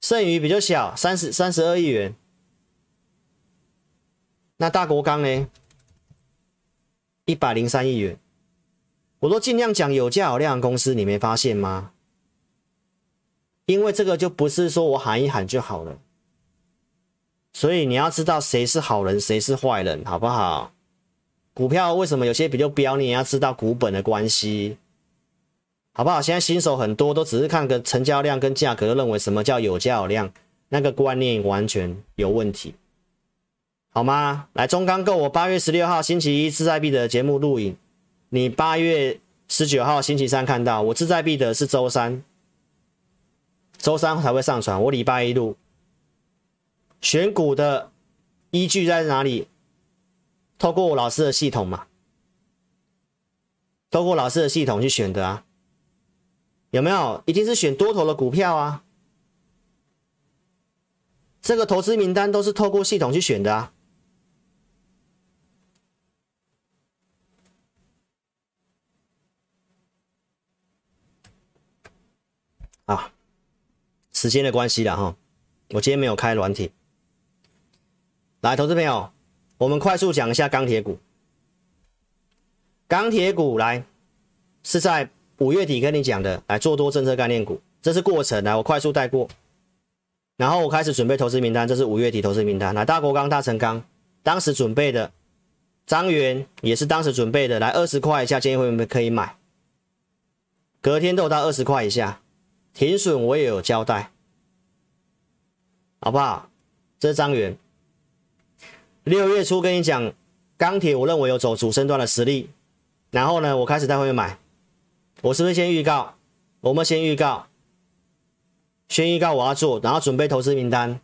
剩余比较小，三十三十二亿元。那大国钢呢？一百零三亿元。我都尽量讲有价有量的公司，你没发现吗？因为这个就不是说我喊一喊就好了。所以你要知道谁是好人，谁是坏人，好不好？股票为什么有些比较飙，你也要知道股本的关系，好不好？现在新手很多都只是看个成交量跟价格，认为什么叫有价有量，那个观念完全有问题，好吗？来中钢构，我八月十六号星期一志在必得的节目录影，你八月十九号星期三看到，我志在必得是周三，周三才会上传，我礼拜一录。选股的依据在哪里？透过我老师的系统嘛，透过老师的系统去选的啊，有没有？一定是选多头的股票啊。这个投资名单都是透过系统去选的啊。啊，时间的关系了哈，我今天没有开软体。来，投资朋友，我们快速讲一下钢铁股。钢铁股来是在五月底跟你讲的，来做多政策概念股，这是过程。来，我快速带过，然后我开始准备投资名单，这是五月底投资名单。来，大国钢、大成钢，当时准备的，张元也是当时准备的，来二十块以下建议会不会可以买？隔天都到二十块以下。停损我也有交代，好不好？这是张元。六月初跟你讲钢铁，我认为有走主升段的实力。然后呢，我开始在后面买。我是不是先预告？我们先预告，先预告我要做，然后准备投资名单，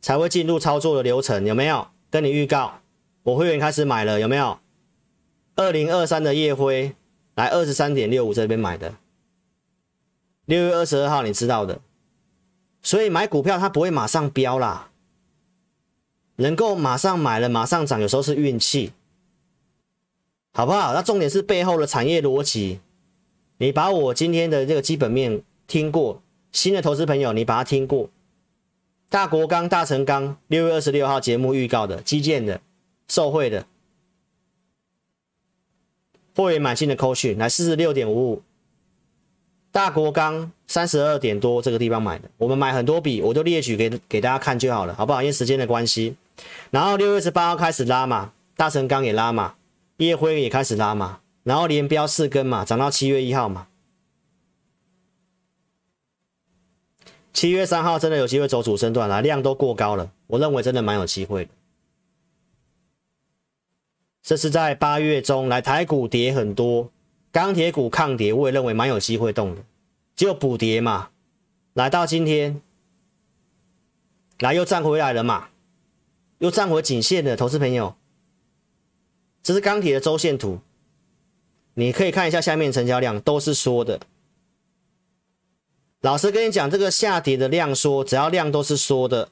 才会进入操作的流程，有没有？跟你预告，我会员开始买了，有没有？二零二三的夜辉，来二十三点六五这边买的。六月二十二号，你知道的，所以买股票它不会马上飙啦，能够马上买了马上涨，有时候是运气，好不好？那重点是背后的产业逻辑，你把我今天的这个基本面听过，新的投资朋友你把它听过，大国钢、大成钢，六月二十六号节目预告的基建的受惠的，会员满新的扣讯来四十六点五五。大国钢三十二点多这个地方买的，我们买很多笔，我都列举给给大家看就好了，好不好？因为时间的关系。然后六月十八号开始拉嘛，大成钢也拉嘛，烨辉也开始拉嘛，然后连标四根嘛，涨到七月一号嘛。七月三号真的有机会走主升段了，量都过高了，我认为真的蛮有机会的。这是在八月中来台股跌很多。钢铁股抗跌，我也认为蛮有机会动的，就补跌嘛。来到今天，来又站回来了嘛，又站回颈线的投资朋友，这是钢铁的周线图，你可以看一下下面成交量都是缩的。老师跟你讲，这个下跌的量缩，只要量都是缩的，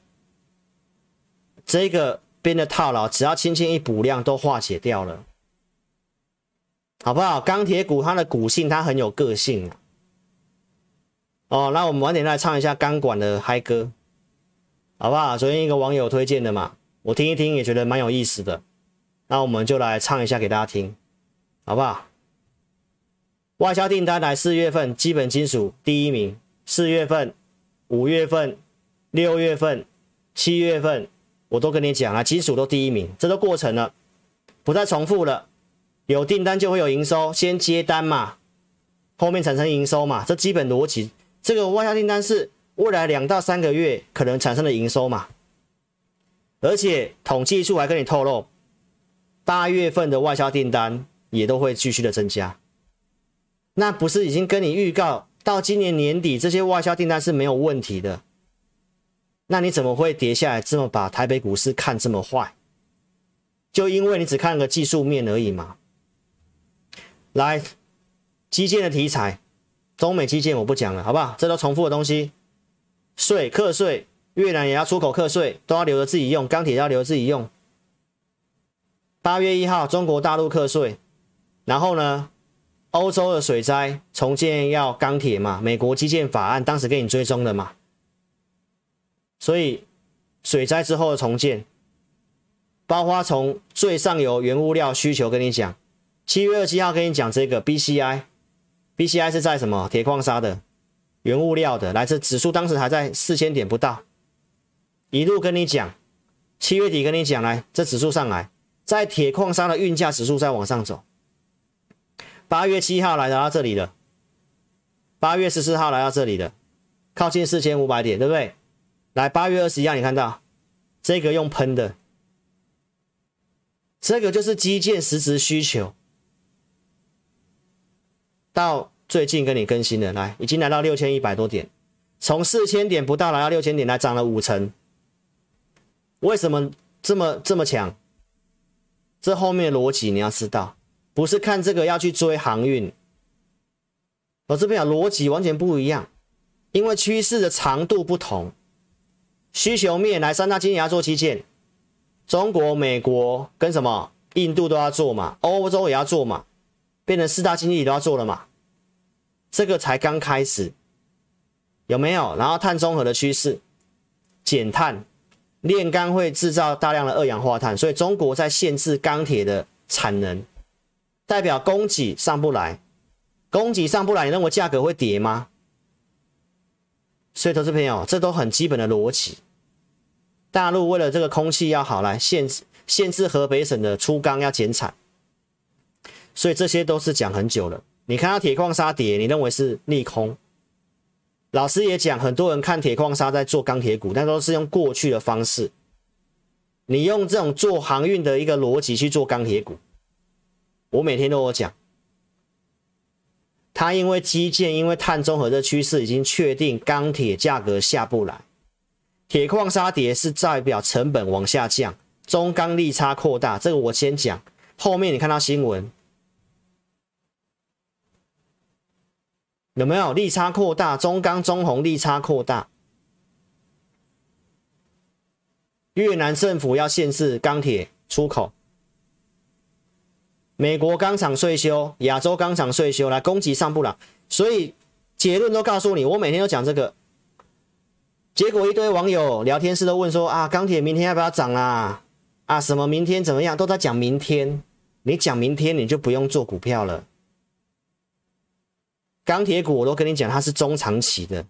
这个边的套牢，只要轻轻一补量都化解掉了。好不好？钢铁股它的股性它很有个性哦，那我们晚点来唱一下钢管的嗨歌，好不好？昨天一个网友推荐的嘛，我听一听也觉得蛮有意思的，那我们就来唱一下给大家听，好不好？外销订单来四月份基本金属第一名，四月份、五月份、六月份、七月份我都跟你讲了，金属都第一名，这都过程了，不再重复了。有订单就会有营收，先接单嘛，后面产生营收嘛，这基本逻辑。这个外销订单是未来两到三个月可能产生的营收嘛，而且统计处还跟你透露，八月份的外销订单也都会继续的增加。那不是已经跟你预告到今年年底这些外销订单是没有问题的？那你怎么会跌下来这么把台北股市看这么坏？就因为你只看个技术面而已嘛。来，基建的题材，中美基建我不讲了，好不好？这都重复的东西。税课税，越南也要出口课税，都要留着自己用，钢铁要留着自己用。八月一号，中国大陆课税，然后呢，欧洲的水灾重建要钢铁嘛？美国基建法案当时给你追踪的嘛？所以水灾之后的重建，包括从最上游原物料需求跟你讲。七月二十七号跟你讲这个 BCI，BCI 是在什么？铁矿砂的原物料的，来自指数当时还在四千点不到，一路跟你讲，七月底跟你讲，来这指数上来，在铁矿砂的运价指数在往上走。八月七号来到这里的，八月十四号来到这里的，靠近四千五百点，对不对？来八月二十一号你看到这个用喷的，这个就是基建实质需求。到最近跟你更新的，来已经来到六千一百多点，从四千点不到来到六千点，来涨了五成。为什么这么这么强？这后面逻辑你要知道，不是看这个要去追航运。我这边讲逻辑完全不一样，因为趋势的长度不同，需求面来三大经济要做基建，中国、美国跟什么印度都要做嘛，欧洲也要做嘛，变成四大经济体都要做了嘛，这个才刚开始，有没有？然后碳中和的趋势，减碳。炼钢会制造大量的二氧化碳，所以中国在限制钢铁的产能，代表供给上不来，供给上不来，你认为价格会跌吗？所以，投资朋友，这都很基本的逻辑。大陆为了这个空气要好，来限制限制河北省的粗钢要减产，所以这些都是讲很久了。你看到铁矿砂跌，你认为是利空？老师也讲，很多人看铁矿砂在做钢铁股，但都是用过去的方式。你用这种做航运的一个逻辑去做钢铁股，我每天都有讲。它因为基建，因为碳中和的趋势已经确定，钢铁价格下不来，铁矿砂跌是代表成本往下降，中钢利差扩大。这个我先讲，后面你看到新闻。有没有利差扩大？中钢、中红利差扩大。越南政府要限制钢铁出口。美国钢厂税修，亚洲钢厂税修，来供给上不了，所以结论都告诉你。我每天都讲这个，结果一堆网友聊天室都问说啊，钢铁明天要不要涨啊？啊，什么明天怎么样？都在讲明天。你讲明天，你就不用做股票了。钢铁股我都跟你讲，它是中长期的，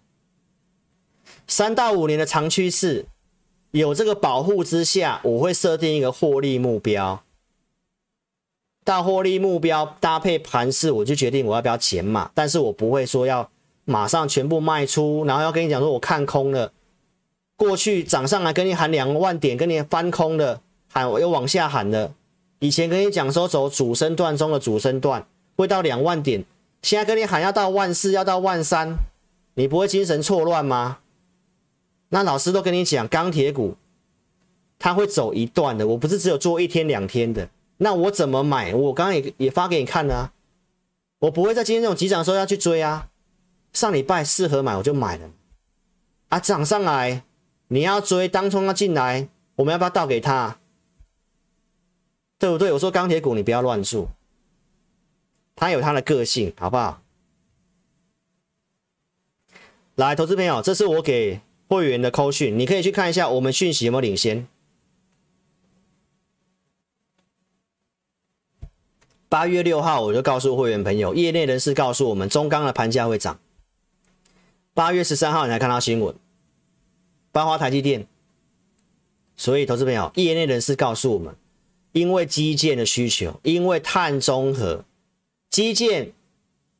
三到五年的长趋势，有这个保护之下，我会设定一个获利目标。大获利目标搭配盘势，我就决定我要不要减码，但是我不会说要马上全部卖出，然后要跟你讲说我看空了。过去涨上来跟你喊两万点，跟你翻空了，喊我又往下喊了。以前跟你讲说走主升段中的主升段，会到两万点。现在跟你喊要到万四，要到万三，你不会精神错乱吗？那老师都跟你讲，钢铁股它会走一段的，我不是只有做一天两天的。那我怎么买？我刚刚也也发给你看了啊，我不会在今天这种急涨的时候要去追啊。上礼拜适合买我就买了，啊涨上来你要追，当冲要进来，我们要不要倒给他？对不对？我说钢铁股你不要乱做。他有他的个性，好不好？来，投资朋友，这是我给会员的扣讯，你可以去看一下我们讯息有没有领先。八月六号我就告诉会员朋友，业内人士告诉我们中钢的盘价会涨。八月十三号你才看到新闻，包括台积电。所以，投资朋友，业内人士告诉我们，因为基建的需求，因为碳中和。基建，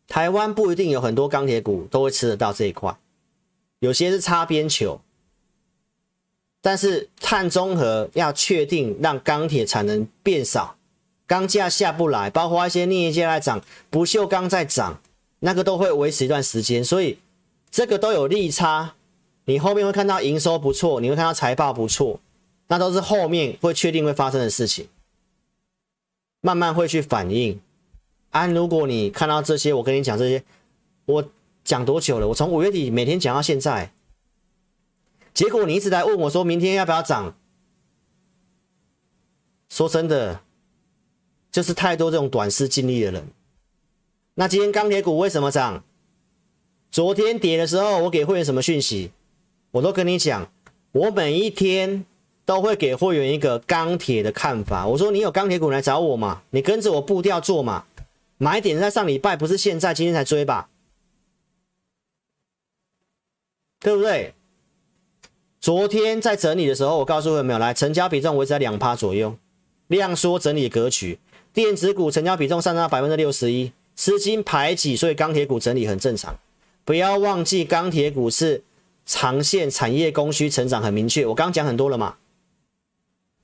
台湾不一定有很多钢铁股都会吃得到这一块，有些是擦边球。但是碳中和要确定让钢铁产能变少，钢价下不来，包括一些镍业在涨，不锈钢在涨，那个都会维持一段时间，所以这个都有利差。你后面会看到营收不错，你会看到财报不错，那都是后面会确定会发生的事情，慢慢会去反映。啊，如果你看到这些，我跟你讲这些，我讲多久了？我从五月底每天讲到现在，结果你一直在问我，说明天要不要涨？说真的，就是太多这种短视近利的人。那今天钢铁股为什么涨？昨天跌的时候，我给会员什么讯息？我都跟你讲，我每一天都会给会员一个钢铁的看法。我说你有钢铁股来找我嘛？你跟着我步调做嘛？买点在上礼拜，不是现在，今天才追吧？对不对？昨天在整理的时候，我告诉你没有，来成交比重维持在两趴左右，量缩整理格局，电子股成交比重上升到百分之六十一，资金排挤，所以钢铁股整理很正常。不要忘记，钢铁股是长线产业供需成长很明确，我刚讲很多了嘛。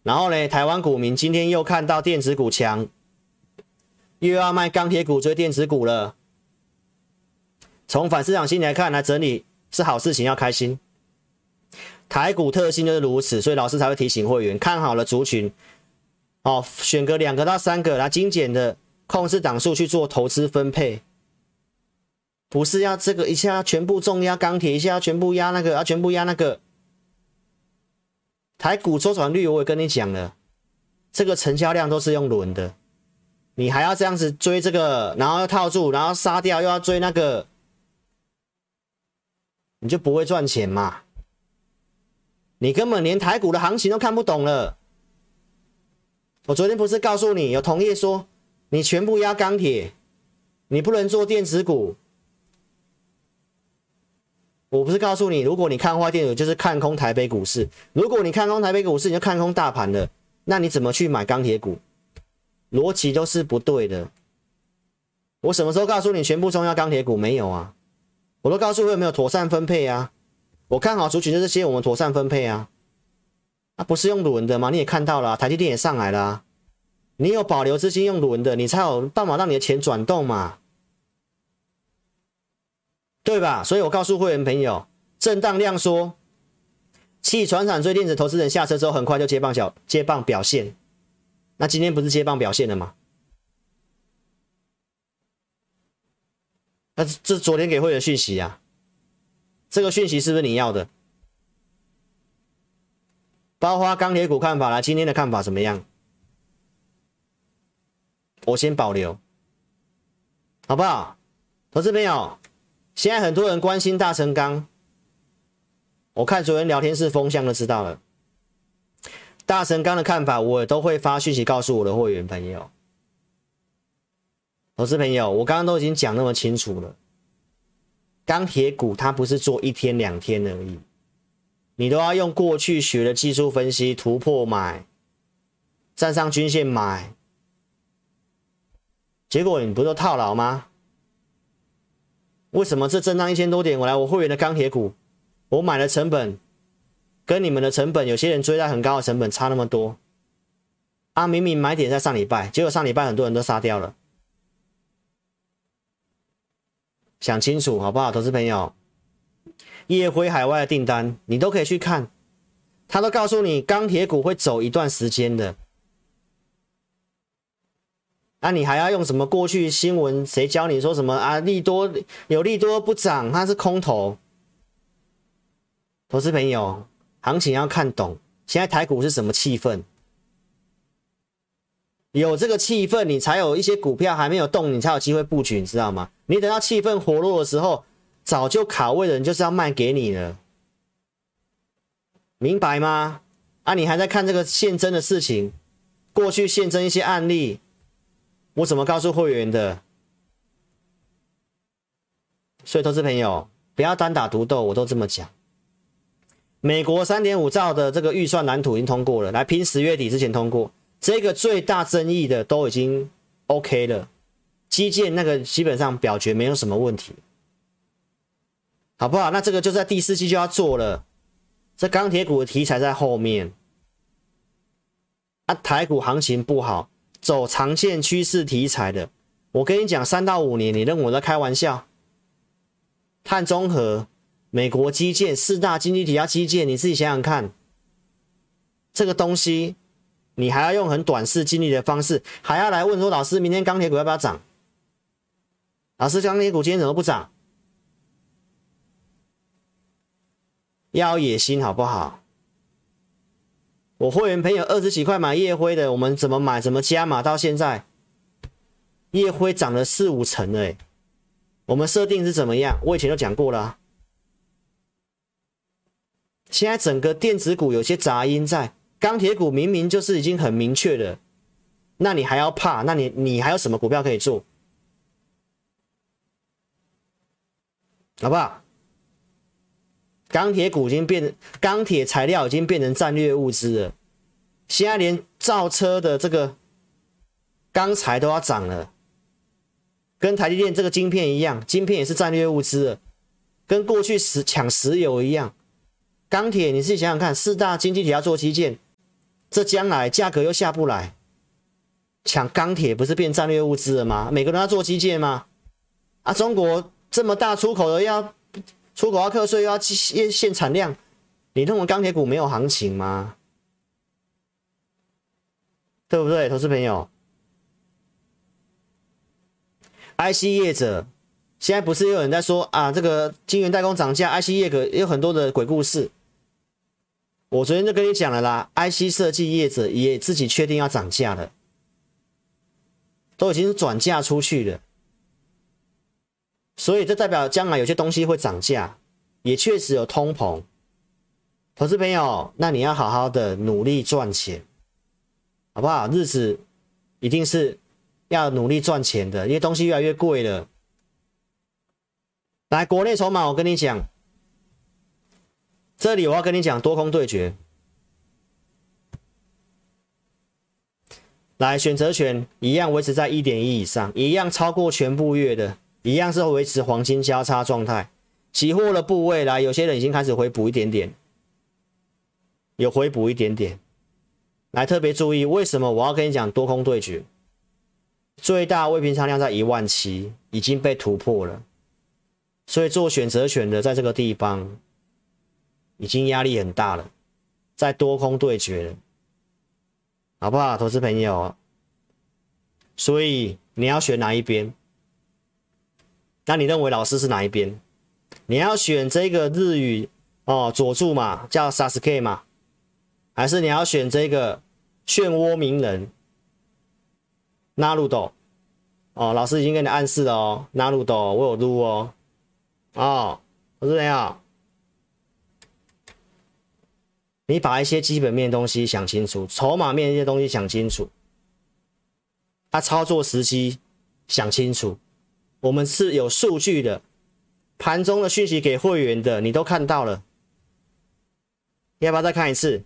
然后呢，台湾股民今天又看到电子股强。又要卖钢铁股追电子股了。从反市场心理来看，来整理是好事情，要开心。台股特性就是如此，所以老师才会提醒会员看好了族群哦，选个两个到三个来精简的控制档数去做投资分配，不是要这个一下全部重压钢铁，一下全部压那个，要全部压那个。台股周转率我也跟你讲了，这个成交量都是用轮的，你还要这样子追这个，然后要套住，然后杀掉，又要追那个，你就不会赚钱嘛？你根本连台股的行情都看不懂了。我昨天不是告诉你，有同业说你全部压钢铁，你不能做电子股。我不是告诉你，如果你看坏电子，就是看空台北股市；如果你看空台北股市，你就看空大盘了。那你怎么去买钢铁股？逻辑都是不对的。我什么时候告诉你全部冲压钢铁股？没有啊，我都告诉你有没有妥善分配啊。我看好族群就是这些，我们妥善分配啊。啊，不是用轮的吗？你也看到了，台积电也上来了。你有保留资金用轮的，你才有办法让你的钱转动嘛，对吧？所以我告诉会员朋友，震荡量缩，弃传产追电子投资人下车之后，很快就接棒小接棒表现。那今天不是接棒表现了吗？那这昨天给会员讯息啊，这个讯息是不是你要的？包括钢铁股看法啦，今天的看法怎么样？我先保留，好不好？投资朋友，现在很多人关心大成钢，我看昨天聊天室风向就知道了。大神刚的看法，我都会发讯息告诉我的会员朋友。投资朋友，我刚刚都已经讲那么清楚了，钢铁股它不是做一天两天而已。你都要用过去学的技术分析突破买，站上均线买，结果你不都套牢吗？为什么这震荡一千多点，我来我会员的钢铁股，我买的成本跟你们的成本，有些人追在很高的成本差那么多啊！明明买点在上礼拜，结果上礼拜很多人都杀掉了，想清楚好不好，投资朋友？业辉海外的订单，你都可以去看，他都告诉你钢铁股会走一段时间的。那、啊、你还要用什么过去新闻？谁教你说什么啊？利多有利多不涨，它是空头。投资朋友，行情要看懂。现在台股是什么气氛？有这个气氛，你才有一些股票还没有动，你才有机会布局，你知道吗？你等到气氛活络的时候。早就卡位的人就是要卖给你了，明白吗？啊，你还在看这个现真的事情，过去现真一些案例，我怎么告诉会员的？所以，投资朋友不要单打独斗，我都这么讲。美国三点五兆的这个预算蓝图已经通过了，来拼十月底之前通过，这个最大争议的都已经 OK 了，基建那个基本上表决没有什么问题。好不好？那这个就在第四季就要做了。这钢铁股的题材在后面。啊，台股行情不好，走长线趋势题材的。我跟你讲，三到五年，你认为我在开玩笑？碳中和、美国基建、四大经济体要基建，你自己想想看，这个东西你还要用很短视、经历的方式，还要来问说，老师，明天钢铁股要不要涨？老师，钢铁股今天怎么不涨？要野心好不好？我会员朋友二十几块买夜辉的，我们怎么买？怎么加码？到现在夜辉涨了四五成了，哎，我们设定是怎么样？我以前都讲过了。现在整个电子股有些杂音在，钢铁股明明就是已经很明确的，那你还要怕？那你你还有什么股票可以做？好不好？钢铁股已经变，钢铁材料已经变成战略物资了。现在连造车的这个钢材都要涨了，跟台积电这个晶片一样，晶片也是战略物资了，跟过去石抢石油一样。钢铁，你自己想想看，四大经济体要做基建，这将来价格又下不来，抢钢铁不是变战略物资了吗？每个人要做基建吗？啊，中国这么大出口的要。出口要课税，又要限限产量，你认为钢铁股没有行情吗？对不对，投资朋友？IC 业者现在不是有人在说啊，这个晶圆代工涨价，IC 业者有很多的鬼故事。我昨天就跟你讲了啦，IC 设计业者也自己确定要涨价了，都已经转嫁出去了，所以这代表将来有些东西会涨价，也确实有通膨。投资朋友，那你要好好的努力赚钱。好不好？日子一定是要努力赚钱的，因为东西越来越贵了。来，国内筹码，我跟你讲，这里我要跟你讲多空对决。来，选择权一样维持在一点一以上，一样超过全部月的，一样是维持黄金交叉状态。期货的部位来，有些人已经开始回补一点点，有回补一点点。来特别注意，为什么我要跟你讲多空对决？最大未平仓量在一万七，已经被突破了，所以做选择权的在这个地方已经压力很大了，在多空对决了，好不好，投资朋友？所以你要选哪一边？那你认为老师是哪一边？你要选这个日语哦，佐助嘛，叫 Sasuke 嘛，还是你要选这个？漩涡鸣人，纳鲁斗哦，老师已经给你暗示了哦，纳鲁斗我有路哦，哦，我说没有，你把一些基本面东西想清楚，筹码面一些东西想清楚，他、啊、操作时机想清楚，我们是有数据的，盘中的讯息给会员的，你都看到了，要不要再看一次？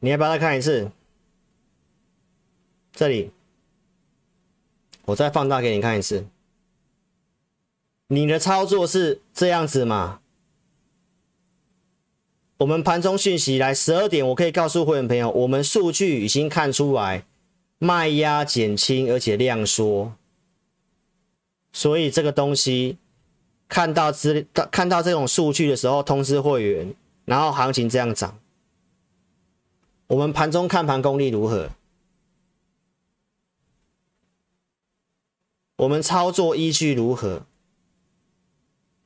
你要不要再看一次？这里，我再放大给你看一次。你的操作是这样子吗？我们盘中讯息来十二点，我可以告诉会员朋友，我们数据已经看出来卖压减轻，而且量缩，所以这个东西看到资看到这种数据的时候，通知会员，然后行情这样涨。我们盘中看盘功力如何？我们操作依据如何？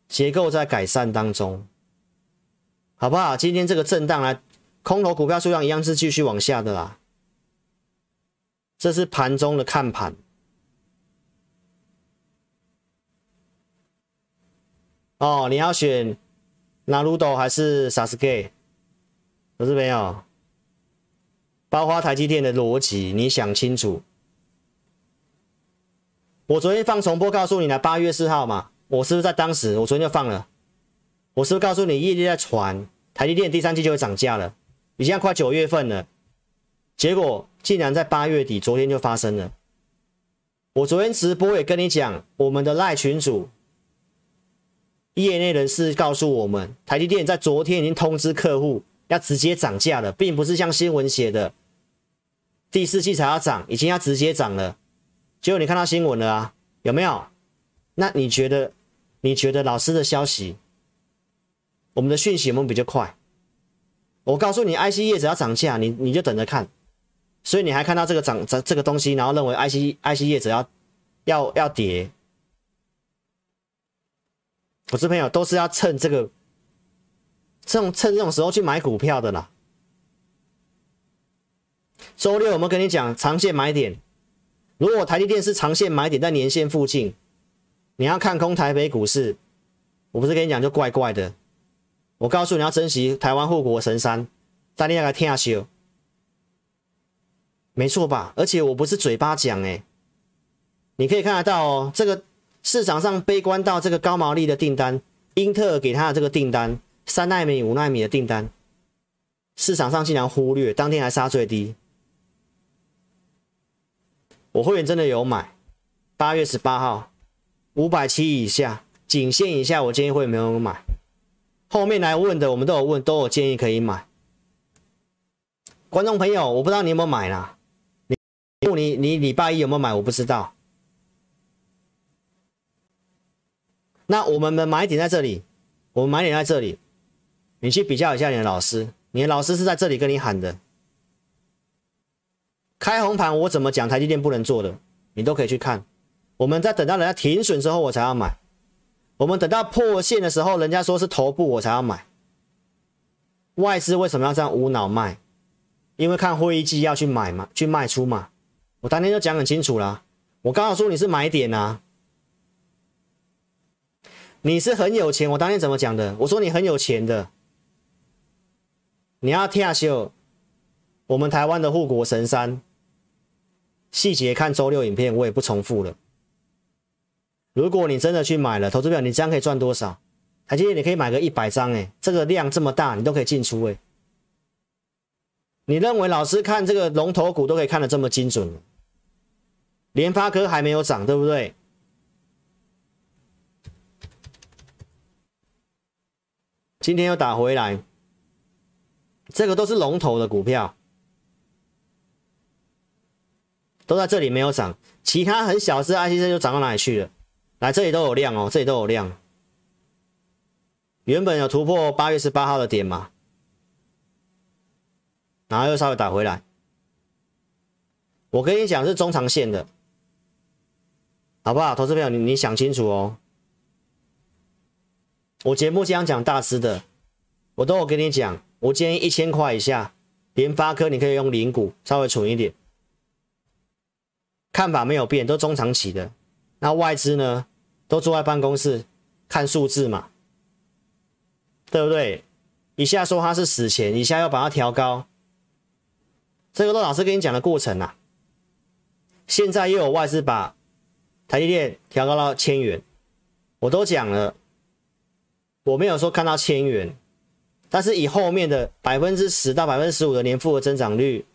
结构在改善当中，好不好？今天这个震荡来，空头股票数量一样是继续往下的啦。这是盘中的看盘。哦，你要选纳鲁斗还是 Sasuke？不是没有。包括台积电的逻辑，你想清楚。我昨天放重播告诉你了，八月四号嘛，我是不是在当时？我昨天就放了。我是不是告诉你，业界在传台积电第三季就会涨价了？已经快九月份了，结果竟然在八月底，昨天就发生了。我昨天直播也跟你讲，我们的赖群主业内人士告诉我们，台积电在昨天已经通知客户要直接涨价了，并不是像新闻写的。第四季才要涨，已经要直接涨了。结果你看到新闻了啊？有没有？那你觉得？你觉得老师的消息，我们的讯息有没有比较快？我告诉你，IC 业者要涨价，你你就等着看。所以你还看到这个涨这这个东西，然后认为 IC IC 业者要要要跌。我这朋友都是要趁这个，这种趁这种时候去买股票的啦。周六我们跟你讲长线买点，如果台积电是长线买点在年线附近，你要看空台北股市，我不是跟你讲就怪怪的。我告诉你要珍惜台湾护国神山，大家来听下去，没错吧？而且我不是嘴巴讲诶，你可以看得到哦，这个市场上悲观到这个高毛利的订单，英特尔给他的这个订单，三奈米、五奈米的订单，市场上竟然忽略，当天还杀最低。我会员真的有买，八月十八号五百七以下，仅限以下，我建议会员没有买。后面来问的，我们都有问，都有建议可以买。观众朋友，我不知道你有没有买啦？你你你礼拜一有没有买？我不知道。那我们的买点在这里，我们买点在这里，你去比较一下你的老师，你的老师是在这里跟你喊的。开红盘我怎么讲台积电不能做的，你都可以去看。我们在等到人家停损之后，我才要买。我们等到破线的时候，人家说是头部，我才要买。外资为什么要这样无脑卖？因为看会议纪要去买嘛，去卖出嘛。我当天就讲很清楚啦。我刚好说你是买点啊，你是很有钱。我当天怎么讲的？我说你很有钱的，你要跳秀。我们台湾的护国神山，细节看周六影片，我也不重复了。如果你真的去买了，投资表，你这样可以赚多少？台积电你可以买个一百张，哎，这个量这么大，你都可以进出，哎。你认为老师看这个龙头股都可以看得这么精准？联发科还没有涨，对不对？今天又打回来，这个都是龙头的股票，都在这里没有涨，其他很小只 IC 就涨到哪里去了？来，这里都有量哦，这里都有量。原本有突破八月十八号的点嘛，然后又稍微打回来。我跟你讲是中长线的，好不好？投资朋友，你你想清楚哦。我节目经常讲大师的，我都有跟你讲，我建议一千块以下，联发科你可以用零股，稍微存一点。看法没有变，都中长期的。那外资呢？都坐在办公室看数字嘛，对不对？一下说它是死钱，一下要把它调高，这个都老师跟你讲的过程啊。现在又有外资把台积电调高到千元，我都讲了，我没有说看到千元，但是以后面的百分之十到百分之十五的年复合增长率，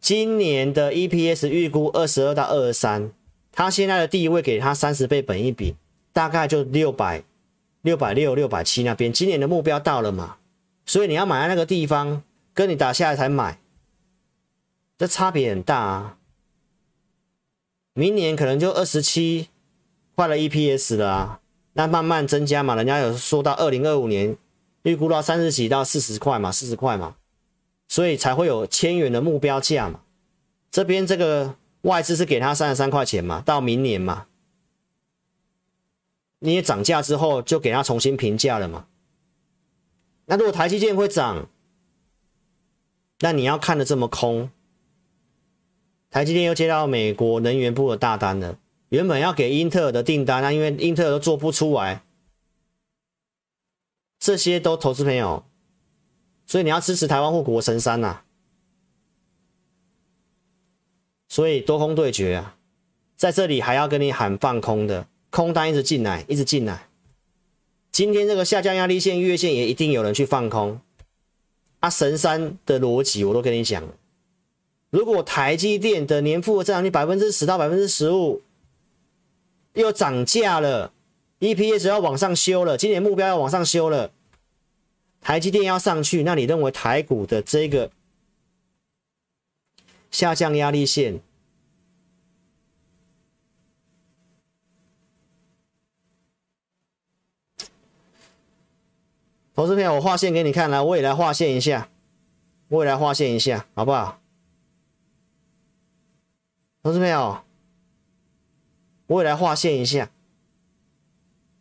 今年的 EPS 预估二十二到二十三。他现在的地位给他三十倍本益比，大概就六百、六百六、六百七那边。今年的目标到了嘛？所以你要买在那个地方，跟你打下来才买，这差别很大啊。明年可能就二十七块了 EPS 了啊，那慢慢增加嘛。人家有说到二零二五年预估到三十几到四十块嘛，四十块嘛，所以才会有千元的目标价嘛。这边这个。外资是给他三十三块钱嘛，到明年嘛，你也涨价之后就给他重新评价了嘛。那如果台积电会涨，那你要看的这么空，台积电又接到美国能源部的大单了，原本要给英特尔的订单，那因为英特尔都做不出来，这些都投资朋友，所以你要支持台湾护国神山呐、啊。所以多空对决啊，在这里还要跟你喊放空的空单一直进来，一直进来。今天这个下降压力线、月线也一定有人去放空。啊，神山的逻辑我都跟你讲了。如果台积电的年复合增长率百分之十到百分之十五又涨价了，EPS 要往上修了，今年目标要往上修了，台积电要上去，那你认为台股的这个？下降压力线，投资朋友，我画线给你看，来，我也来画线一下，我也来画线一下，好不好？投资朋友，我也来画线一下。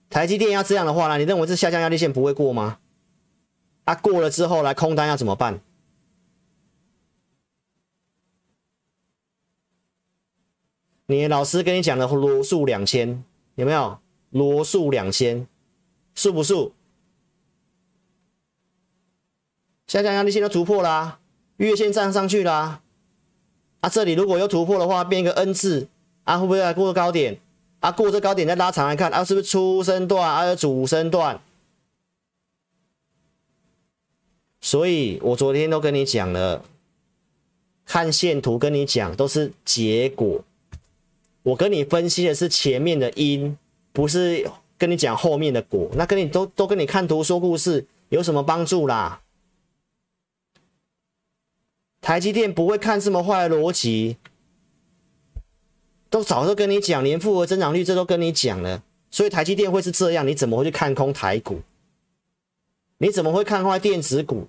台积电要这样的话呢，你认为这下降压力线不会过吗？啊，过了之后来空单要怎么办？你老师跟你讲的罗素两千有没有？罗素两千，素不素？下降压力线都突破啦、月线站上去啦、啊。这里如果有突破的话，变一个 N 字啊，会不会来过高点？啊，过这高点再拉长来看啊，是不是初升段啊，主升段？所以我昨天都跟你讲了，看线图跟你讲都是结果。我跟你分析的是前面的因，不是跟你讲后面的果。那跟你都都跟你看图说故事有什么帮助啦？台积电不会看这么坏的逻辑，都早就跟你讲年复合增长率，这都跟你讲了。所以台积电会是这样，你怎么会去看空台股？你怎么会看坏电子股？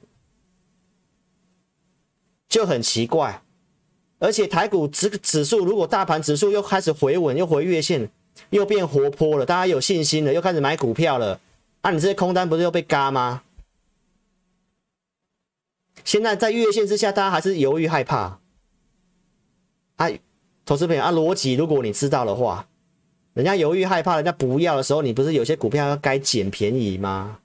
就很奇怪。而且台股指指数，如果大盘指数又开始回稳，又回月线，又变活泼了，大家有信心了，又开始买股票了，啊，你这些空单不是又被嘎吗？现在在月线之下，大家还是犹豫害怕。啊，投资朋友啊，逻辑如果你知道的话，人家犹豫害怕，人家不要的时候，你不是有些股票要该捡便宜吗？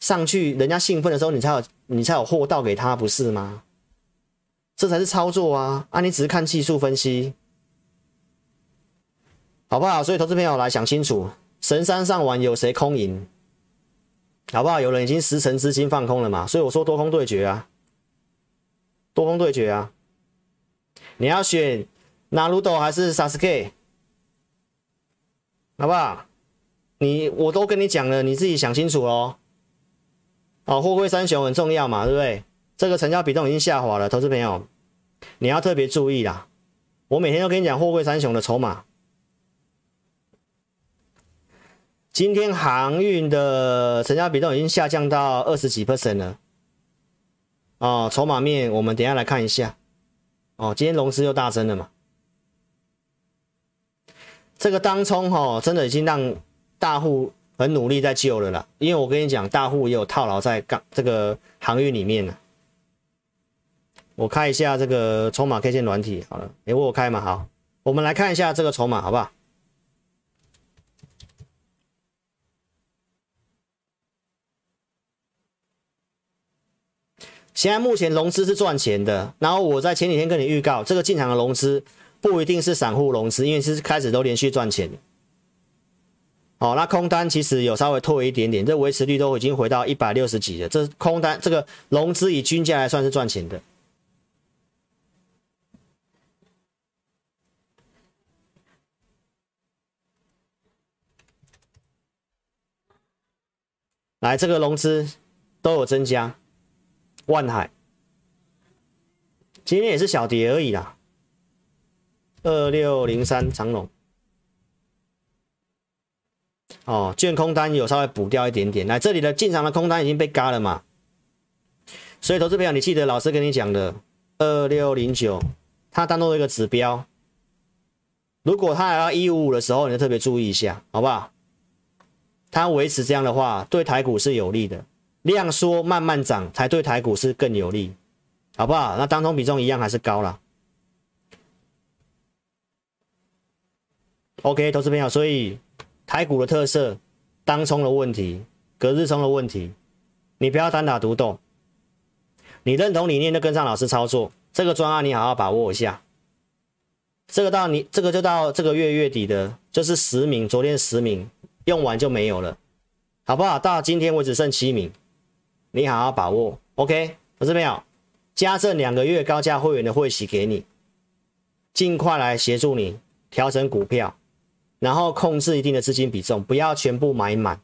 上去人家兴奋的时候，你才有你才有货倒给他，不是吗？这才是操作啊！啊，你只是看技术分析，好不好？所以投资朋友来想清楚，神山上玩有谁空赢？好不好？有人已经十成资金放空了嘛？所以我说多空对决啊，多空对决啊！你要选纳鲁斗还是萨斯 K？好不好？你我都跟你讲了，你自己想清楚哦。哦，货柜三雄很重要嘛，对不对？这个成交比重已经下滑了，投资朋友，你要特别注意啦。我每天都跟你讲货柜三雄的筹码。今天航运的成交比重已经下降到二十几 percent 了。哦，筹码面我们等下来看一下。哦，今天融资又大增了嘛？这个当冲哈，真的已经让大户很努力在救了啦。因为我跟你讲，大户也有套牢在港这个航运里面了。我开一下这个筹码 K 线软体，好了，诶，我开嘛？好，我们来看一下这个筹码，好不好？现在目前融资是赚钱的，然后我在前几天跟你预告，这个进场的融资不一定是散户融资，因为是开始都连续赚钱。好，那空单其实有稍微退一点点，这维持率都已经回到一百六十几了，这空单这个融资以均价来算是赚钱的。来，这个融资都有增加，万海今天也是小跌而已啦。二六零三长龙，哦，券空单有稍微补掉一点点。来，这里的进场的空单已经被嘎了嘛？所以，投资朋友，你记得老师跟你讲的二六零九，它当做一个指标。如果它还要一五五的时候，你就特别注意一下，好不好？它维持这样的话，对台股是有利的。量缩慢慢涨，才对台股是更有利，好不好？那当冲比重一样还是高了。OK，投资朋友，所以台股的特色，当冲的问题，隔日冲的问题，你不要单打独斗。你认同理念就跟上老师操作，这个专案你好好把握一下。这个到你这个就到这个月月底的，就是十名，昨天十名。用完就没有了，好不好？到今天为止剩七名，你好好把握。OK，投资朋友，加赠两个月高价会员的会期给你，尽快来协助你调整股票，然后控制一定的资金比重，不要全部买满，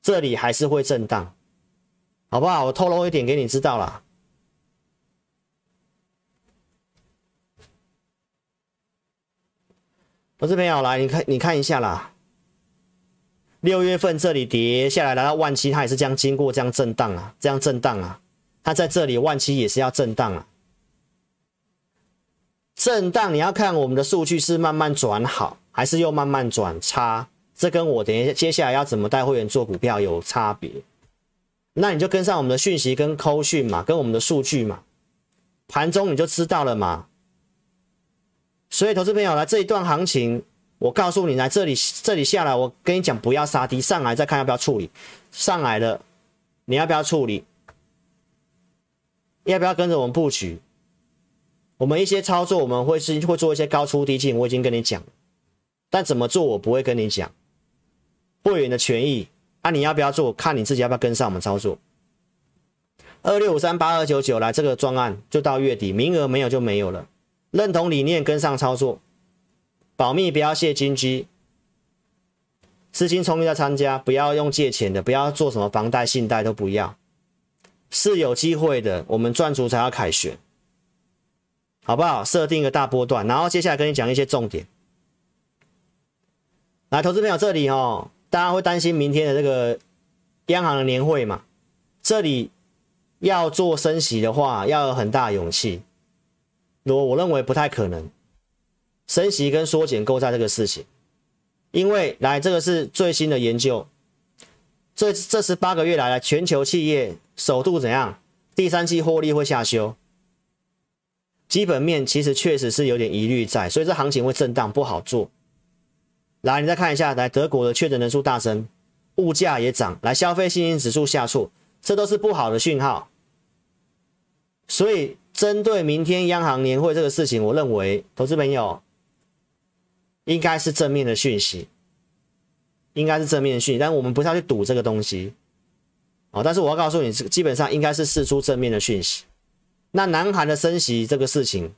这里还是会震荡，好不好？我透露一点给你知道啦。投资朋友来，你看你看一下啦。六月份这里跌下来来到万七，它也是这样经过这样震荡啊，这样震荡啊，它在这里万七也是要震荡啊，震荡你要看我们的数据是慢慢转好，还是又慢慢转差，这跟我等一下接下来要怎么带会员做股票有差别，那你就跟上我们的讯息跟扣讯嘛，跟我们的数据嘛，盘中你就知道了嘛，所以投资朋友来这一段行情。我告诉你，来这里，这里下来，我跟你讲，不要杀低，上来再看要不要处理。上来了，你要不要处理？要不要跟着我们布局？我们一些操作，我们会是会做一些高出低进，我已经跟你讲，但怎么做我不会跟你讲。会员的权益，啊，你要不要做？看你自己要不要跟上我们操作。二六五三八二九九，来这个专案就到月底，名额没有就没有了。认同理念，跟上操作。保密，不要泄金鸡，资金充裕再参加，不要用借钱的，不要做什么房贷、信贷都不要，是有机会的。我们赚足才要凯旋，好不好？设定一个大波段，然后接下来跟你讲一些重点。来，投资朋友这里哦，大家会担心明天的这个央行的年会嘛？这里要做升息的话，要有很大勇气。我我认为不太可能，升息跟缩减购债这个事情，因为来这个是最新的研究，这这十八个月来了，全球企业首度怎样？第三季获利会下修，基本面其实确实是有点疑虑在，所以这行情会震荡，不好做。来，你再看一下，来德国的确诊人数大增，物价也涨，来消费信心指数下挫，这都是不好的讯号。所以，针对明天央行年会这个事情，我认为投资朋友应该是正面的讯息，应该是正面的讯息，但我们不是要去赌这个东西，哦，但是我要告诉你，基本上应该是释出正面的讯息。那南韩的升息这个事情，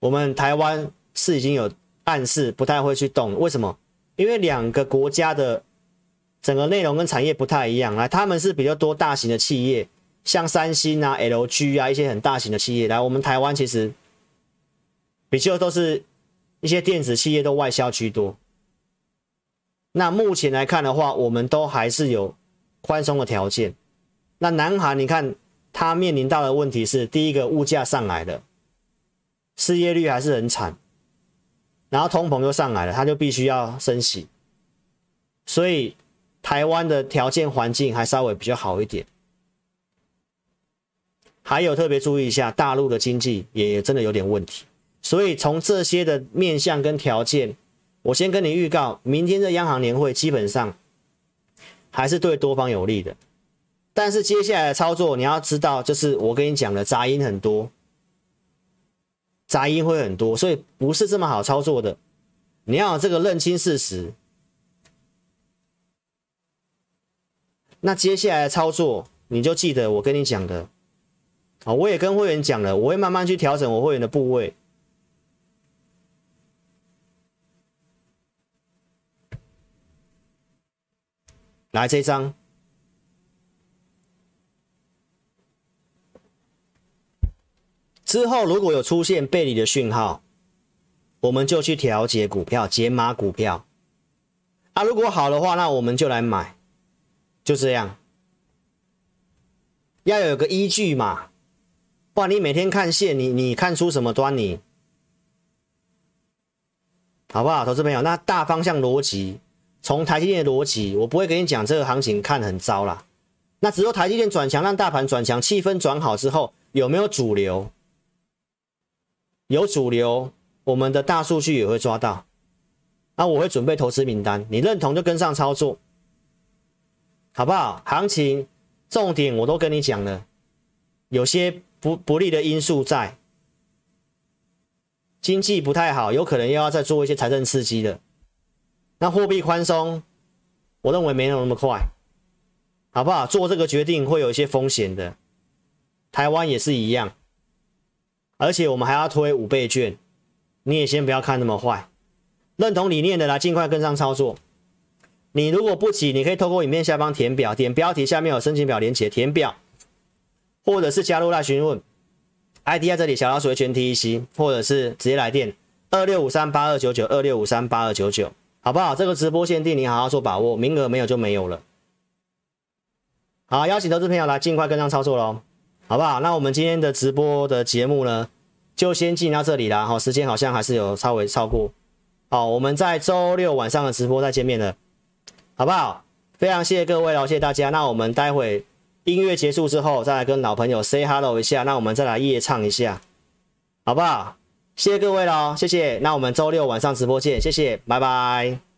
我们台湾。是已经有暗示不太会去动，为什么？因为两个国家的整个内容跟产业不太一样。来，他们是比较多大型的企业，像三星啊、LG 啊一些很大型的企业。来，我们台湾其实比较都是一些电子企业，都外销居多。那目前来看的话，我们都还是有宽松的条件。那南韩，你看它面临到的问题是，第一个物价上来了，失业率还是很惨。然后通膨又上来了，它就必须要升息，所以台湾的条件环境还稍微比较好一点。还有特别注意一下，大陆的经济也真的有点问题。所以从这些的面向跟条件，我先跟你预告，明天的央行年会基本上还是对多方有利的。但是接下来的操作，你要知道，就是我跟你讲的杂音很多。杂音会很多，所以不是这么好操作的。你要有这个认清事实。那接下来的操作，你就记得我跟你讲的啊，我也跟会员讲了，我会慢慢去调整我会员的部位。来这张。之后如果有出现背离的讯号，我们就去调节股票、解码股票。啊，如果好的话，那我们就来买，就这样。要有个依据嘛，不然你每天看线，你你看出什么端倪？好不好，投资朋友？那大方向逻辑，从台积电的逻辑，我不会跟你讲这个行情看很糟啦。那只有台积电转强，让大盘转强，气氛转好之后，有没有主流？有主流，我们的大数据也会抓到。那我会准备投资名单，你认同就跟上操作，好不好？行情重点我都跟你讲了，有些不不利的因素在，经济不太好，有可能又要再做一些财政刺激的。那货币宽松，我认为没有那么快，好不好？做这个决定会有一些风险的，台湾也是一样。而且我们还要推五倍券，你也先不要看那么坏，认同理念的来尽快跟上操作。你如果不急，你可以透过影片下方填表，点标题下面有申请表连结，填表，或者是加入来询问，ID 在这里小老鼠的全 T E C，或者是直接来电二六五三八二九九二六五三八二九九，好不好？这个直播限定，你好好做把握，名额没有就没有了。好，邀请投资朋友来尽快跟上操作喽。好不好？那我们今天的直播的节目呢，就先进到这里了。好，时间好像还是有稍微超过。好，我们在周六晚上的直播再见面了，好不好？非常谢谢各位哦，谢谢大家。那我们待会音乐结束之后，再来跟老朋友 say hello 一下。那我们再来夜唱一下，好不好？谢谢各位了，谢谢。那我们周六晚上直播见，谢谢，拜拜。